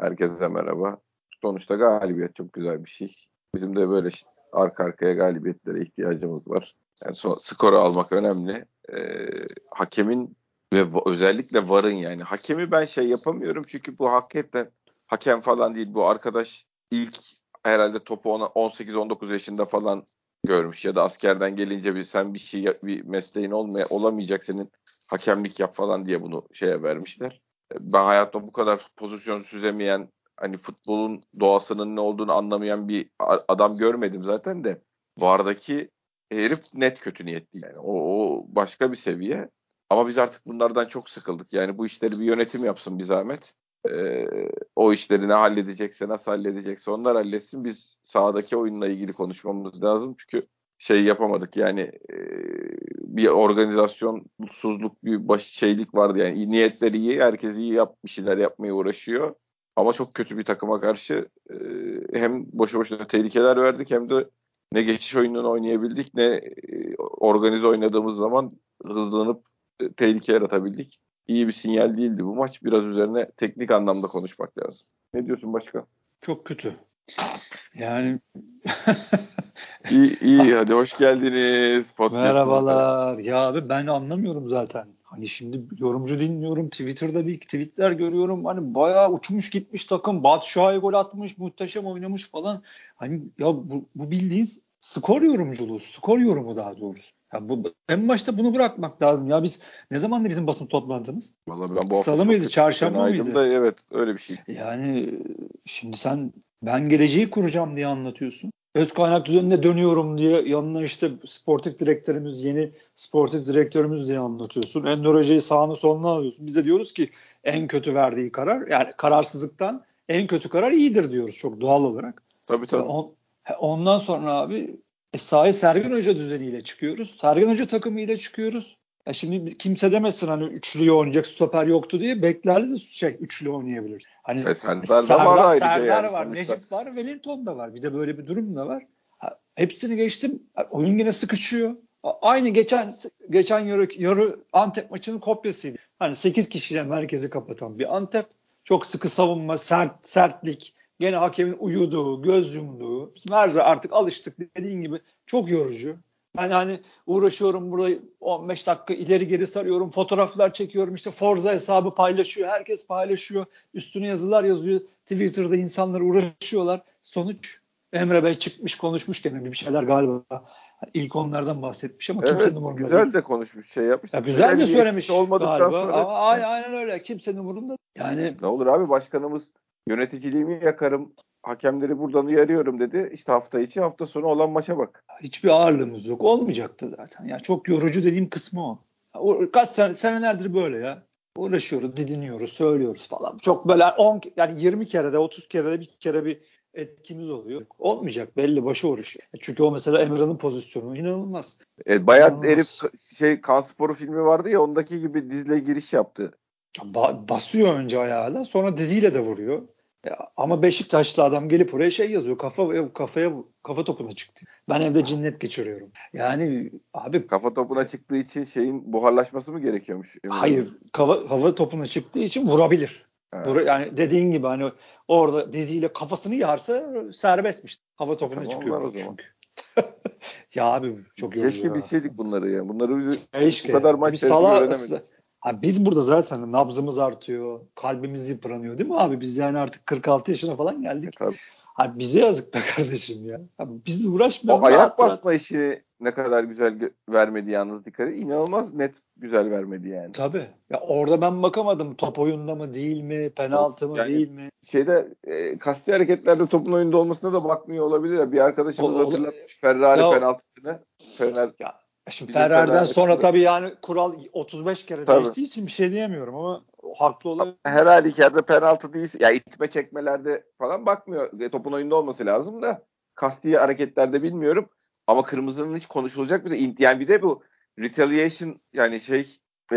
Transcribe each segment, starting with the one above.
Herkese merhaba. Sonuçta galibiyet çok güzel bir şey. Bizim de böyle arka arkaya galibiyetlere ihtiyacımız var. Yani son, skoru almak önemli. Ee, hakemin ve özellikle VAR'ın yani. Hakemi ben şey yapamıyorum çünkü bu hakikaten hakem falan değil. Bu arkadaş ilk herhalde topu 18-19 yaşında falan görmüş ya da askerden gelince bir sen bir şey bir mesleğin olmaya olamayacak senin hakemlik yap falan diye bunu şeye vermişler. Ben hayatta bu kadar pozisyon süzemeyen hani futbolun doğasının ne olduğunu anlamayan bir adam görmedim zaten de Vardaki herif net kötü niyetli yani. O, o başka bir seviye. Ama biz artık bunlardan çok sıkıldık. Yani bu işleri bir yönetim yapsın bir zahmet. Ee, o işleri ne halledecekse nasıl halledecekse onlar halletsin. Biz sahadaki oyunla ilgili konuşmamız lazım. Çünkü şey yapamadık yani e, bir organizasyonsuzluk bir baş şeylik vardı yani niyetleri iyi herkes iyi yap şeyler yapmaya uğraşıyor ama çok kötü bir takıma karşı e, hem boşu boşuna tehlikeler verdik hem de ne geçiş oyununu oynayabildik ne e, organize oynadığımız zaman hızlanıp e, tehlike yaratabildik. İyi bir sinyal değildi bu maç. Biraz üzerine teknik anlamda konuşmak lazım. Ne diyorsun başka? Çok kötü. Yani İyi, iyi hadi hoş geldiniz. Merhabalar. Ya abi ben anlamıyorum zaten. Hani şimdi yorumcu dinliyorum. Twitter'da bir tweetler görüyorum. Hani bayağı uçmuş gitmiş takım. Batu Şua'ya gol atmış. Muhteşem oynamış falan. Hani ya bu, bu bildiğiniz skor yorumculuğu. Skor yorumu daha doğrusu. Ya bu, en başta bunu bırakmak lazım. Ya biz ne zaman da bizim basın toplantımız? Vallahi ben bu hafta Salı mıydı? Çarşamba mıydı? Da, evet öyle bir şey. Yani şimdi sen ben geleceği kuracağım diye anlatıyorsun öz kaynak düzenine dönüyorum diye yanına işte sportif direktörümüz, yeni sportif direktörümüz diye anlatıyorsun. Endoroje'yi sağını soluna alıyorsun. Biz de diyoruz ki en kötü verdiği karar yani kararsızlıktan en kötü karar iyidir diyoruz çok doğal olarak. Tabii tabii. On, ondan sonra abi e, sahaya Sergen Hoca düzeniyle çıkıyoruz. Sergen Hoca takımıyla çıkıyoruz. Ya şimdi kimse demesin hani üçlü oynayacak stoper yoktu diye beklerli de şey üçlü oynayabilir. Hani e, Serdar, Serdar var Serdar yani var, sonuçta. Necip var, Wellington da var. Bir de böyle bir durum da var. Ha, hepsini geçtim. Oyun yine sıkışıyor. Aynı geçen geçen yarı, yarı Antep maçının kopyasıydı. Hani 8 kişiyle merkezi kapatan bir Antep. Çok sıkı savunma, sert sertlik. Gene hakemin uyuduğu, göz yumduğu. Bizim her artık alıştık dediğin gibi çok yorucu. Ben hani uğraşıyorum burayı 15 dakika ileri geri sarıyorum. Fotoğraflar çekiyorum. işte Forza hesabı paylaşıyor. Herkes paylaşıyor. Üstüne yazılar yazıyor. Twitter'da insanlar uğraşıyorlar. Sonuç Emre Bey çıkmış konuşmuş gene bir şeyler galiba. İlk onlardan bahsetmiş ama evet, umurunda Güzel değil. de konuşmuş şey yapmış. Ya güzel de söylemiş olmadıktan galiba. sonra. Ama aynen, aynen öyle. Kimsenin umurunda. Yani ne olur abi başkanımız yöneticiliğimi yakarım hakemleri buradan uyarıyorum dedi. İşte hafta içi hafta sonu olan maça bak. Hiçbir ağırlığımız yok. Olmayacaktı zaten. Yani çok yorucu dediğim kısmı o. o kaç sene, senelerdir böyle ya. Uğraşıyoruz, didiniyoruz, söylüyoruz falan. Çok böyle 10 yani 20 kere de 30 kere de bir kere bir etkimiz oluyor. Olmayacak belli başı uğraşıyor. E çünkü o mesela Emre'nin pozisyonu inanılmaz. E, bayağı inanılmaz. herif şey kan sporu filmi vardı ya ondaki gibi dizle giriş yaptı. Ba- basıyor önce ayağıyla sonra diziyle de vuruyor. Ya, ama Beşiktaşlı adam gelip oraya şey yazıyor. Kafa kafaya kafa topuna çıktı. Ben evde cinnet geçiriyorum. Yani abi kafa topuna çıktığı için şeyin buharlaşması mı gerekiyormuş? Hayır. Kafa, hava topuna çıktığı için vurabilir. Vur, yani dediğin gibi hani orada diziyle kafasını yarsa serbestmiş. Hava topuna tamam, çıkıyor çünkü. ya abi çok yorucu. Keşke bilseydik bunları ya. Bunları bizi bu kadar maç öğrenemedik. Ha biz burada zaten nabzımız artıyor, kalbimiz yıpranıyor değil mi abi? Biz yani artık 46 yaşına falan geldik. Tabii. Ha bize yazık be kardeşim ya. ya biz uğraşmıyoruz. O ayak basma rahat. işi ne kadar güzel vermedi yalnız dikkat et. İnanılmaz net güzel vermedi yani. Tabii. Ya orada ben bakamadım top oyunda mı değil mi, penaltı mı yani değil mi? Şeyde e, kasti hareketlerde topun oyunda olmasına da bakmıyor olabilir ya. Bir arkadaşımız o, hatırlatmış Ferrari ya, penaltısını. Fener ya, Şimdi Ferrer'den sonra tabii yani kural 35 kere tabii. değiştiği için bir şey diyemiyorum ama haklı olan. Her halükarda penaltı değil. Ya itme çekmelerde falan bakmıyor. E, topun oyunda olması lazım da kasti hareketlerde bilmiyorum. Ama kırmızının hiç konuşulacak bir de yani bir de bu retaliation yani şey e,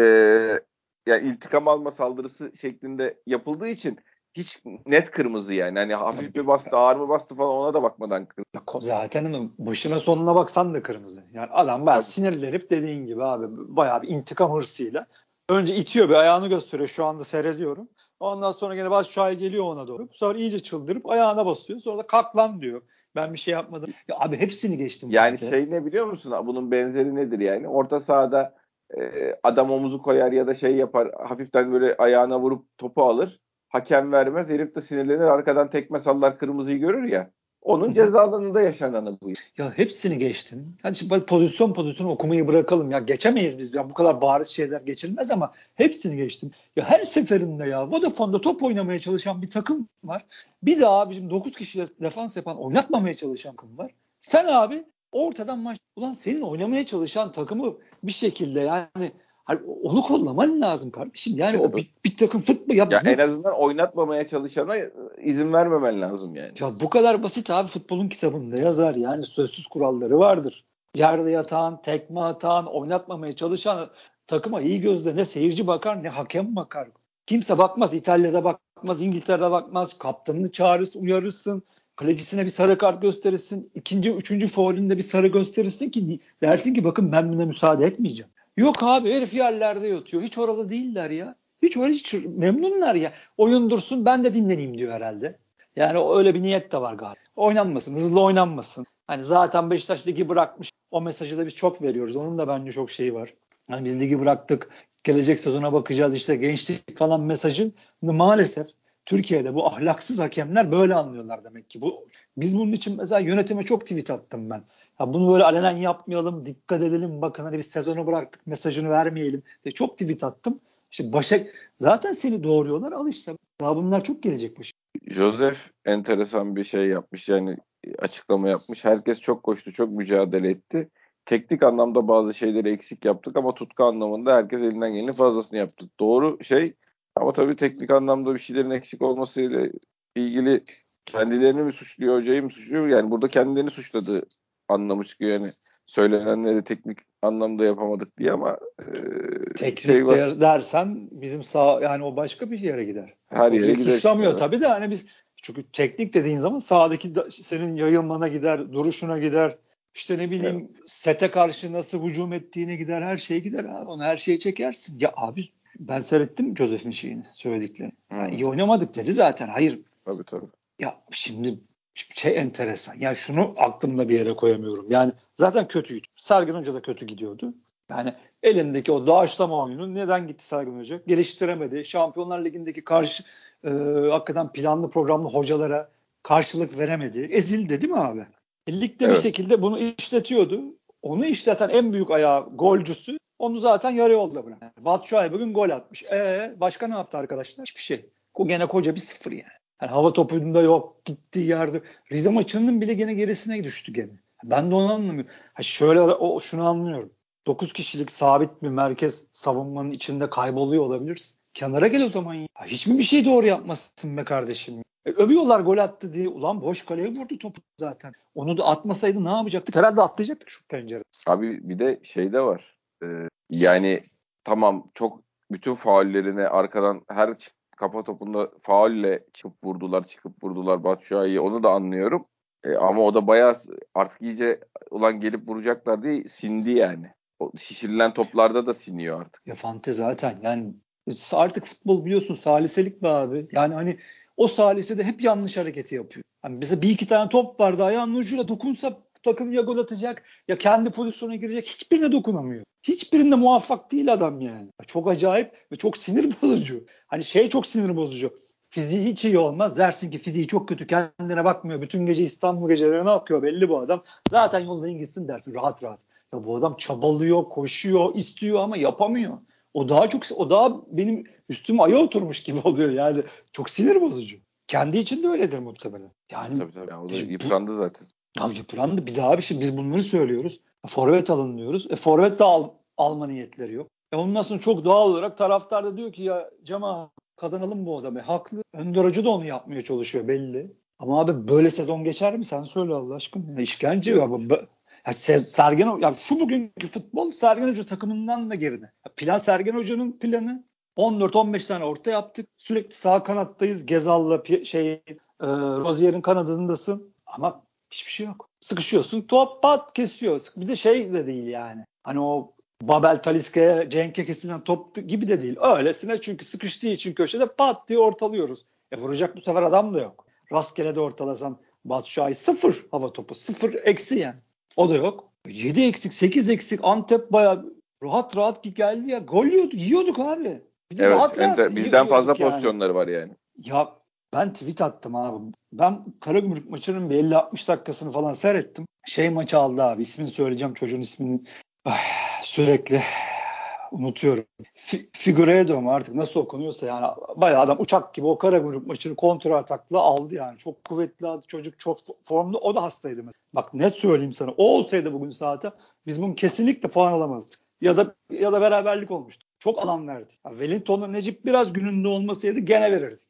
yani intikam alma saldırısı şeklinde yapıldığı için hiç net kırmızı yani. Hani hafif bir bastı, ağır mı bastı falan ona da bakmadan kırmızı. Zaten onun başına sonuna baksan da kırmızı. Yani adam ben sinirlenip dediğin gibi abi bayağı bir intikam hırsıyla önce itiyor bir ayağını gösteriyor şu anda seyrediyorum. Ondan sonra gene Başşuay geliyor ona doğru. Bu sefer iyice çıldırıp ayağına basıyor. Sonra da kalk lan diyor. Ben bir şey yapmadım. Ya abi hepsini geçtim. Yani zaten. şey ne biliyor musun? Bunun benzeri nedir yani? Orta sahada e, adam omuzu koyar ya da şey yapar. Hafiften böyle ayağına vurup topu alır. Hakem vermez. Herif de sinirlenir. Arkadan tekme sallar kırmızıyı görür ya. Onun ceza alanında yaşananı bu. Ya hepsini geçtim. Hadi şimdi pozisyon pozisyon okumayı bırakalım ya. Geçemeyiz biz. Ya bu kadar bariz şeyler geçilmez ama hepsini geçtim. Ya her seferinde ya Vodafone'da top oynamaya çalışan bir takım var. Bir de abi bizim 9 kişiyle defans yapan oynatmamaya çalışan takım var. Sen abi ortadan maç ulan senin oynamaya çalışan takımı bir şekilde yani Hani onu kollaman lazım kardeşim. Yani o bir, bir takım futbol ya, ya bu, en azından oynatmamaya çalışana izin vermemen lazım yani. Ya bu kadar basit abi futbolun kitabında yazar yani sözsüz kuralları vardır. Yerde yatan, tekme atan, oynatmamaya çalışan takıma iyi gözle ne seyirci bakar ne hakem bakar. Kimse bakmaz. İtalya'da bakmaz, İngiltere'de bakmaz. Kaptanını çağırırsın, uyarırsın. Kalecisine bir sarı kart gösterirsin. ikinci, üçüncü faulünde bir sarı gösterirsin ki dersin ki bakın ben buna müsaade etmeyeceğim. Yok abi herif yerlerde yatıyor. Hiç oralı değiller ya. Hiç öyle hiç memnunlar ya. Oyun dursun ben de dinleneyim diyor herhalde. Yani öyle bir niyet de var galiba. Oynanmasın, hızlı oynanmasın. Hani zaten Beşiktaş ligi bırakmış. O mesajı da biz çok veriyoruz. Onun da bence çok şeyi var. Hani biz ligi bıraktık. Gelecek sezona bakacağız işte gençlik falan mesajı maalesef Türkiye'de bu ahlaksız hakemler böyle anlıyorlar demek ki. Bu biz bunun için mesela yönetime çok tweet attım ben. Ya bunu böyle alenen yapmayalım, dikkat edelim. Bakın hani biz sezonu bıraktık, mesajını vermeyelim diye çok tweet attım. İşte Başak zaten seni doğuruyorlar. Al işte. Daha bunlar çok gelecek başı. Joseph enteresan bir şey yapmış. Yani açıklama yapmış. Herkes çok koştu, çok mücadele etti. Teknik anlamda bazı şeyleri eksik yaptık ama tutku anlamında herkes elinden geleni fazlasını yaptı. Doğru şey ama tabii teknik anlamda bir şeylerin eksik olmasıyla ilgili kendilerini mi suçluyor, hocayı mı suçluyor? Yani burada kendilerini suçladı anlamı çıkıyor yani söylenenleri teknik anlamda yapamadık diye ama e, teknik şey var. dersen bizim sağ yani o başka bir yere gider. Her yere gider. Suçlamıyor işte. tabii de hani biz çünkü teknik dediğin zaman sağdaki senin yayılmana gider, duruşuna gider. İşte ne bileyim evet. sete karşı nasıl hücum ettiğine gider, her şeye gider abi. Onu her şeye çekersin. Ya abi ben seyrettim Joseph'in şeyini, söylediklerini. Yani iyi oynamadık dedi zaten. Hayır. Tabii tabii. Ya şimdi şey enteresan. Yani şunu aklımda bir yere koyamıyorum. Yani zaten kötüydü. Sergen Hoca da kötü gidiyordu. Yani elindeki o doğaçlama oyunu neden gitti Sergen Hoca? Geliştiremedi. Şampiyonlar Ligi'ndeki karşı e, hakikaten planlı programlı hocalara karşılık veremedi. Ezildi değil mi abi? E, ligde evet. bir şekilde bunu işletiyordu. Onu işleten en büyük ayağı golcüsü onu zaten yarı yolda bıraktı. Batshuayi bugün gol atmış. E başka ne yaptı arkadaşlar? Hiçbir şey. O gene koca bir sıfır yani. Yani hava topunda yok gittiği yerde. Rize maçının bile gene gerisine düştü gene. Ben de onu anlamıyorum. Ha şöyle o şunu anlıyorum. 9 kişilik sabit bir merkez savunmanın içinde kayboluyor olabilirsin. Kenara gel o zaman ya. Hiç mi bir şey doğru yapmasın be kardeşim? E, övüyorlar gol attı diye. Ulan boş kaleye vurdu topu zaten. Onu da atmasaydı ne yapacaktık? Herhalde atlayacaktık şu pencere. Abi bir de şey de var. Ee, yani tamam çok bütün faullerine arkadan her kafa topunda faulle çıkıp vurdular, çıkıp vurdular Batshuayi'yi. Onu da anlıyorum. E, ama o da bayağı artık iyice ulan gelip vuracaklar diye sindi yani. O şişirilen toplarda da siniyor artık. Ya Fante zaten yani artık futbol biliyorsun saliselik be abi. Yani hani o salisede hep yanlış hareketi yapıyor. Hani mesela bir iki tane top vardı ayağının ucuyla dokunsa takım ya gol atacak ya kendi pozisyona girecek. Hiçbirine dokunamıyor. Hiçbirinde muvaffak değil adam yani. Çok acayip ve çok sinir bozucu. Hani şey çok sinir bozucu. Fiziği hiç iyi olmaz. Dersin ki fiziği çok kötü. Kendine bakmıyor. Bütün gece İstanbul geceleri ne yapıyor belli bu adam. Zaten yoldan gitsin dersin rahat rahat. Ya bu adam çabalıyor, koşuyor, istiyor ama yapamıyor. O daha çok o daha benim üstüme aya oturmuş gibi oluyor yani. Çok sinir bozucu. Kendi için de öyledir muhtemelen. Yani tabii tabii. Yani o da yıprandı zaten. Ya yıprandı. Bir daha bir şey biz bunları söylüyoruz. Forvet alın diyoruz. E forvet de al, alma niyetleri yok. E ondan sonra çok doğal olarak taraftar da diyor ki ya Cema kazanalım bu adamı. E, haklı. Önder Hoca da onu yapmaya çalışıyor belli. Ama abi böyle sezon geçer mi? Sen söyle Allah aşkına. Ya işkence ya. Ya Sergen ya şu bugünkü futbol Sergen Hoca takımından da geride. Plan Sergen Hoca'nın planı 14-15 tane orta yaptık. Sürekli sağ kanattayız. Gezal'la şey e, Rozier'in kanadındasın. Ama hiçbir şey yok. Sıkışıyorsun top pat kesiyor. Bir de şey de değil yani. Hani o Babel Taliska'ya Cenk'e kesilen top gibi de değil. Öylesine çünkü sıkıştığı için köşede pat diye ortalıyoruz. E vuracak bu sefer adam da yok. Rastgele de ortalasan Batshuayi sıfır hava topu. Sıfır eksi yani. O da yok. 7 eksik 8 eksik Antep baya rahat rahat geldi ya. Gol yiyorduk, yiyorduk abi. Bir de evet, rahat rahat bizden fazla yani. pozisyonları var yani. Ya ben tweet attım abi. Ben Karagümrük maçının bir 50-60 dakikasını falan seyrettim. Şey maçı aldı abi. İsmini söyleyeceğim çocuğun ismini. Ay, sürekli unutuyorum. F- Figueiredo mu artık nasıl okunuyorsa yani bayağı adam uçak gibi o kara grup maçını kontra atakla aldı yani. Çok kuvvetli çocuk çok formlu o da hastaydı. Mesela. Bak net söyleyeyim sana o olsaydı bugün saate biz bunu kesinlikle puan alamazdık. Ya da ya da beraberlik olmuştu. Çok alan verdi. Yani Wellington'la Necip biraz gününde olmasaydı gene verirdik.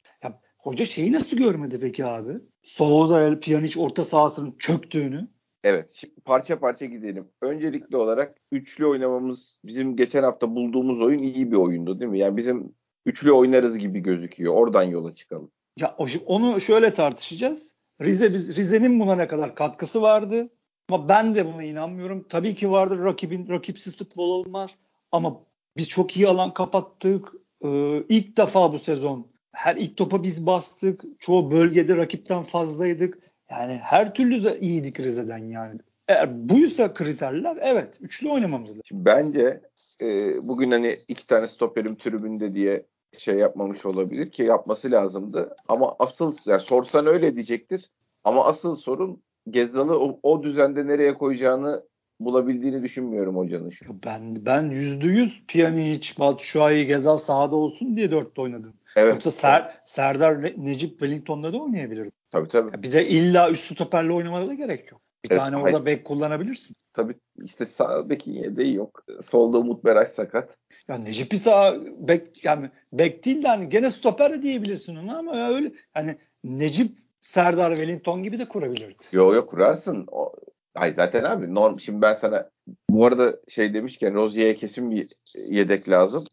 Hoca şeyi nasıl görmedi peki abi? Souza Pjanic orta sahasının çöktüğünü. Evet. Şimdi parça parça gidelim. Öncelikli olarak üçlü oynamamız bizim geçen hafta bulduğumuz oyun iyi bir oyundu değil mi? Yani bizim üçlü oynarız gibi gözüküyor. Oradan yola çıkalım. Ya onu şöyle tartışacağız. Rize biz Rize'nin buna ne kadar katkısı vardı? Ama ben de buna inanmıyorum. Tabii ki vardır rakibin rakipsiz futbol olmaz. Ama biz çok iyi alan kapattık. Ee, ilk defa bu sezon her ilk topa biz bastık. Çoğu bölgede rakipten fazlaydık. Yani her türlü de iyiydik Rize'den yani. Eğer buysa kriterler evet üçlü oynamamız lazım. Bence e, bugün hani iki tane stoperim tribünde diye şey yapmamış olabilir ki yapması lazımdı. Ama asıl yani sorsan öyle diyecektir. Ama asıl sorun Gezdal'ı o, o düzende nereye koyacağını bulabildiğini düşünmüyorum hocanın şu. Ben ben yüzde yüz Pjanic, Batshuayi, Gezal sahada olsun diye dörtte oynadım. Evet. Yoksa Ser, Serdar Necip Wellington'da da oynayabilir. Tabii tabii. Bir de illa üst stoperle oynamada da gerek yok. Bir evet, tane orada bek kullanabilirsin. Tabii işte sağ bekin yedeği yok. Solda Umut Beray sakat. Ya Necip'i sağ bek yani bek değil de hani gene stoper de diyebilirsin onu ama ya öyle hani Necip Serdar Wellington gibi de kurabilirdi. Yok yok kurarsın. O, hayır zaten abi norm şimdi ben sana bu arada şey demişken Rozier'e kesin bir yedek lazım.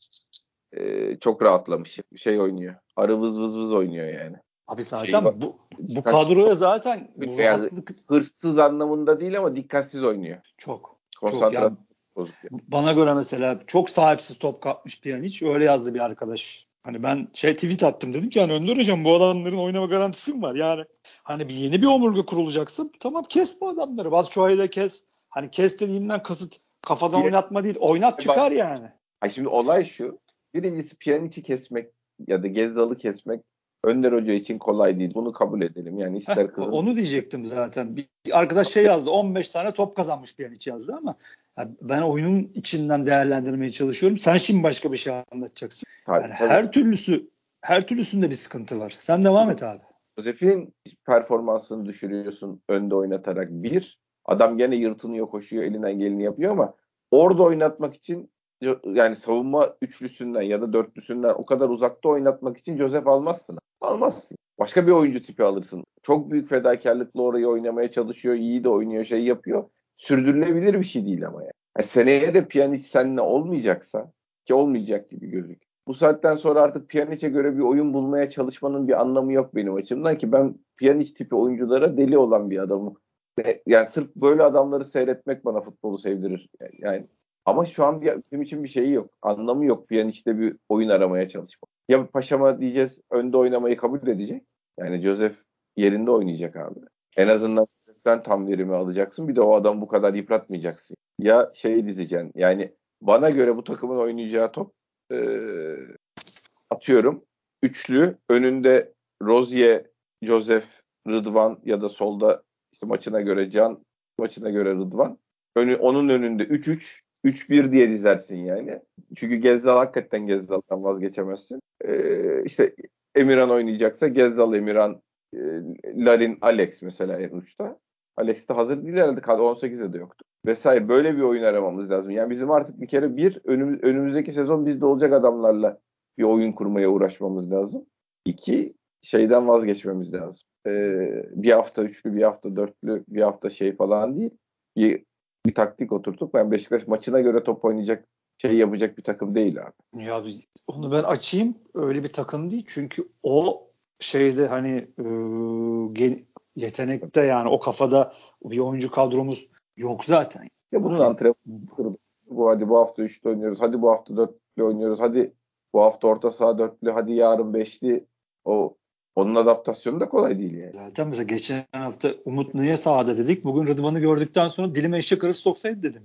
Ee, çok rahatlamış. Şey oynuyor. Arı vız vız vız oynuyor yani. Abi zaten şey, bu bu kadroya zaten bu yani rahatlık... hırsız anlamında değil ama dikkatsiz oynuyor. Çok. Konsantrasyon çok yani, Bana göre mesela çok sahipsiz top kapmış Pjanic. Öyle yazdı bir arkadaş. Hani ben şey tweet attım dedim ki yani Önder Hocam bu adamların oynama garantisi mi var? Yani hani bir yeni bir omurga kurulacaksa tamam kes bu adamları. Batshuayi de kes. Hani kes dediğimden kasıt kafadan bir, oynatma değil. Oynat çıkar bak, yani. Ay şimdi olay şu. Birincisi Pjanic'i kesmek ya da Gezdal'ı kesmek Önder Hoca için kolay değil. Bunu kabul edelim. Yani ister kızım. Onu diyecektim zaten. Bir arkadaş şey yazdı. 15 tane top kazanmış bir yazdı ama yani ben oyunun içinden değerlendirmeye çalışıyorum. Sen şimdi başka bir şey anlatacaksın. Tabii, yani tabii. her türlüsü her türlüsünde bir sıkıntı var. Sen devam et abi. Josef'in performansını düşürüyorsun önde oynatarak. Bir, adam gene yırtınıyor, koşuyor, elinden geleni yapıyor ama orada oynatmak için yani savunma üçlüsünden ya da dörtlüsünden o kadar uzakta oynatmak için Joseph almazsın. Almazsın. Başka bir oyuncu tipi alırsın. Çok büyük fedakarlıkla orayı oynamaya çalışıyor. iyi de oynuyor, şey yapıyor. Sürdürülebilir bir şey değil ama yani. yani seneye de Pjanic seninle olmayacaksa ki olmayacak gibi gözüküyor. Bu saatten sonra artık Pjanic'e göre bir oyun bulmaya çalışmanın bir anlamı yok benim açımdan ki ben Pjanic tipi oyunculara deli olan bir adamım. Yani sırf böyle adamları seyretmek bana futbolu sevdirir. Yani ama şu an bir, bizim için bir şeyi yok. Anlamı yok Pjanic'te bir oyun aramaya çalışmak. Ya Paşama diyeceğiz önde oynamayı kabul edecek. Yani Joseph yerinde oynayacak abi. En azından sen tam verimi alacaksın. Bir de o adam bu kadar yıpratmayacaksın. Ya şeyi dizeceksin. Yani bana göre bu takımın oynayacağı top e, atıyorum. Üçlü önünde Rozier, Joseph, Rıdvan ya da solda işte maçına göre Can, maçına göre Rıdvan. Önü, onun önünde 3-3 3-1 diye dizersin yani. Çünkü Gezzal hakikaten Gezzal'dan vazgeçemezsin. Ee, işte Emirhan oynayacaksa Gezzal, Emirhan, e, Larin, Alex mesela en uçta. Alex de hazır değil herhalde. 18'de de yoktu. Vesaire böyle bir oyun aramamız lazım. Yani bizim artık bir kere bir önümüz, önümüzdeki sezon bizde olacak adamlarla bir oyun kurmaya uğraşmamız lazım. İki şeyden vazgeçmemiz lazım. Ee, bir hafta üçlü, bir hafta dörtlü, bir hafta şey falan değil. Bir bir taktik oturtup ben Beşiktaş maçına göre top oynayacak şey yapacak bir takım değil abi. Ya onu ben açayım öyle bir takım değil çünkü o şeyde hani e, yetenekte yani o kafada bir oyuncu kadromuz yok zaten. Ya bunun yani, antrenmanı bu hadi bu hafta üçlü oynuyoruz. Hadi bu hafta dörtlü oynuyoruz. Hadi bu hafta orta saha dörtlü. Hadi yarın beşli. O onun adaptasyonu da kolay değil yani. Zaten mesela geçen hafta Umut niye sahada dedik. Bugün Rıdvan'ı gördükten sonra dilime eşek arası soksaydı dedim.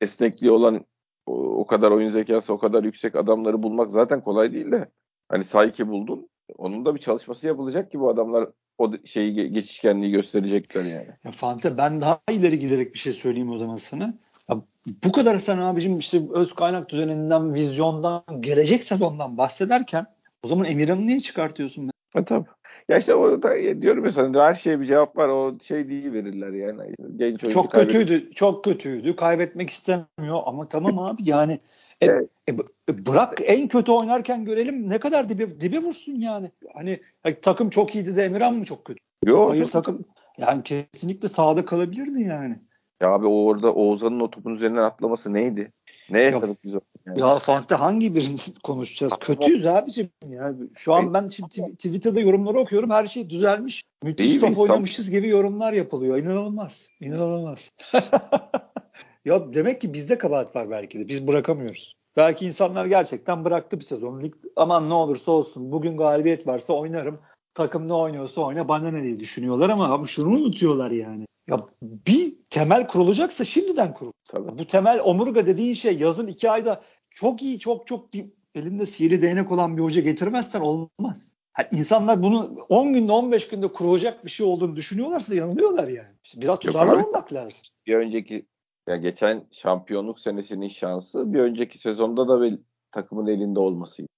Esnekliği olan o, o kadar oyun zekası, o kadar yüksek adamları bulmak zaten kolay değil de. Hani Saiki buldun. Onun da bir çalışması yapılacak ki bu adamlar o şeyi geçişkenliği gösterecekler yani. Ya Fante ben daha ileri giderek bir şey söyleyeyim o zaman sana. Ya bu kadar sen abicim işte öz kaynak düzeninden, vizyondan, gelecek sezondan bahsederken o zaman Emirhan'ı niye çıkartıyorsun? E tabii. Ya işte o da diyorum ya sana her şeye bir cevap var. O şey değil verirler yani. Genç çok kötüydü. Kaybet... Çok kötüydü. Kaybetmek istemiyor ama tamam abi yani e, evet. e, e, bırak en kötü oynarken görelim ne kadar dibe, dibe vursun yani. Hani yani, takım çok iyiydi de Emirhan mı çok kötü? Yok. Hayır takım yani kesinlikle sahada kalabilirdi yani. Ya abi o orada Oğuzhan'ın o topun üzerinden atlaması neydi? Ne yaşadık biz o? Yani. Ya Fante hangi birini konuşacağız? Kötüyüz abicim ya. Şu an ben şimdi Twitter'da yorumları okuyorum. Her şey düzelmiş. Müthiş İyi top oynamışız gibi yorumlar yapılıyor. İnanılmaz. İnanılmaz. ya demek ki bizde kabahat var belki de. Biz bırakamıyoruz. Belki insanlar gerçekten bıraktı bir sezon. Lig, aman ne olursa olsun. Bugün galibiyet varsa oynarım. Takım ne oynuyorsa oyna bana ne diye düşünüyorlar ama, ama şunu unutuyorlar yani. Ya bir temel kurulacaksa şimdiden kurul. Tabii. Bu temel omurga dediğin şey yazın iki ayda çok iyi çok çok bir elinde sihirli değnek olan bir hoca getirmezsen olmaz. Yani insanlar bunu 10 günde 15 günde kurulacak bir şey olduğunu düşünüyorlarsa yanılıyorlar yani. İşte biraz tutarlı olmak lazım. Bir önceki ya geçen şampiyonluk senesinin şansı bir önceki sezonda da bir takımın elinde olmasıydı.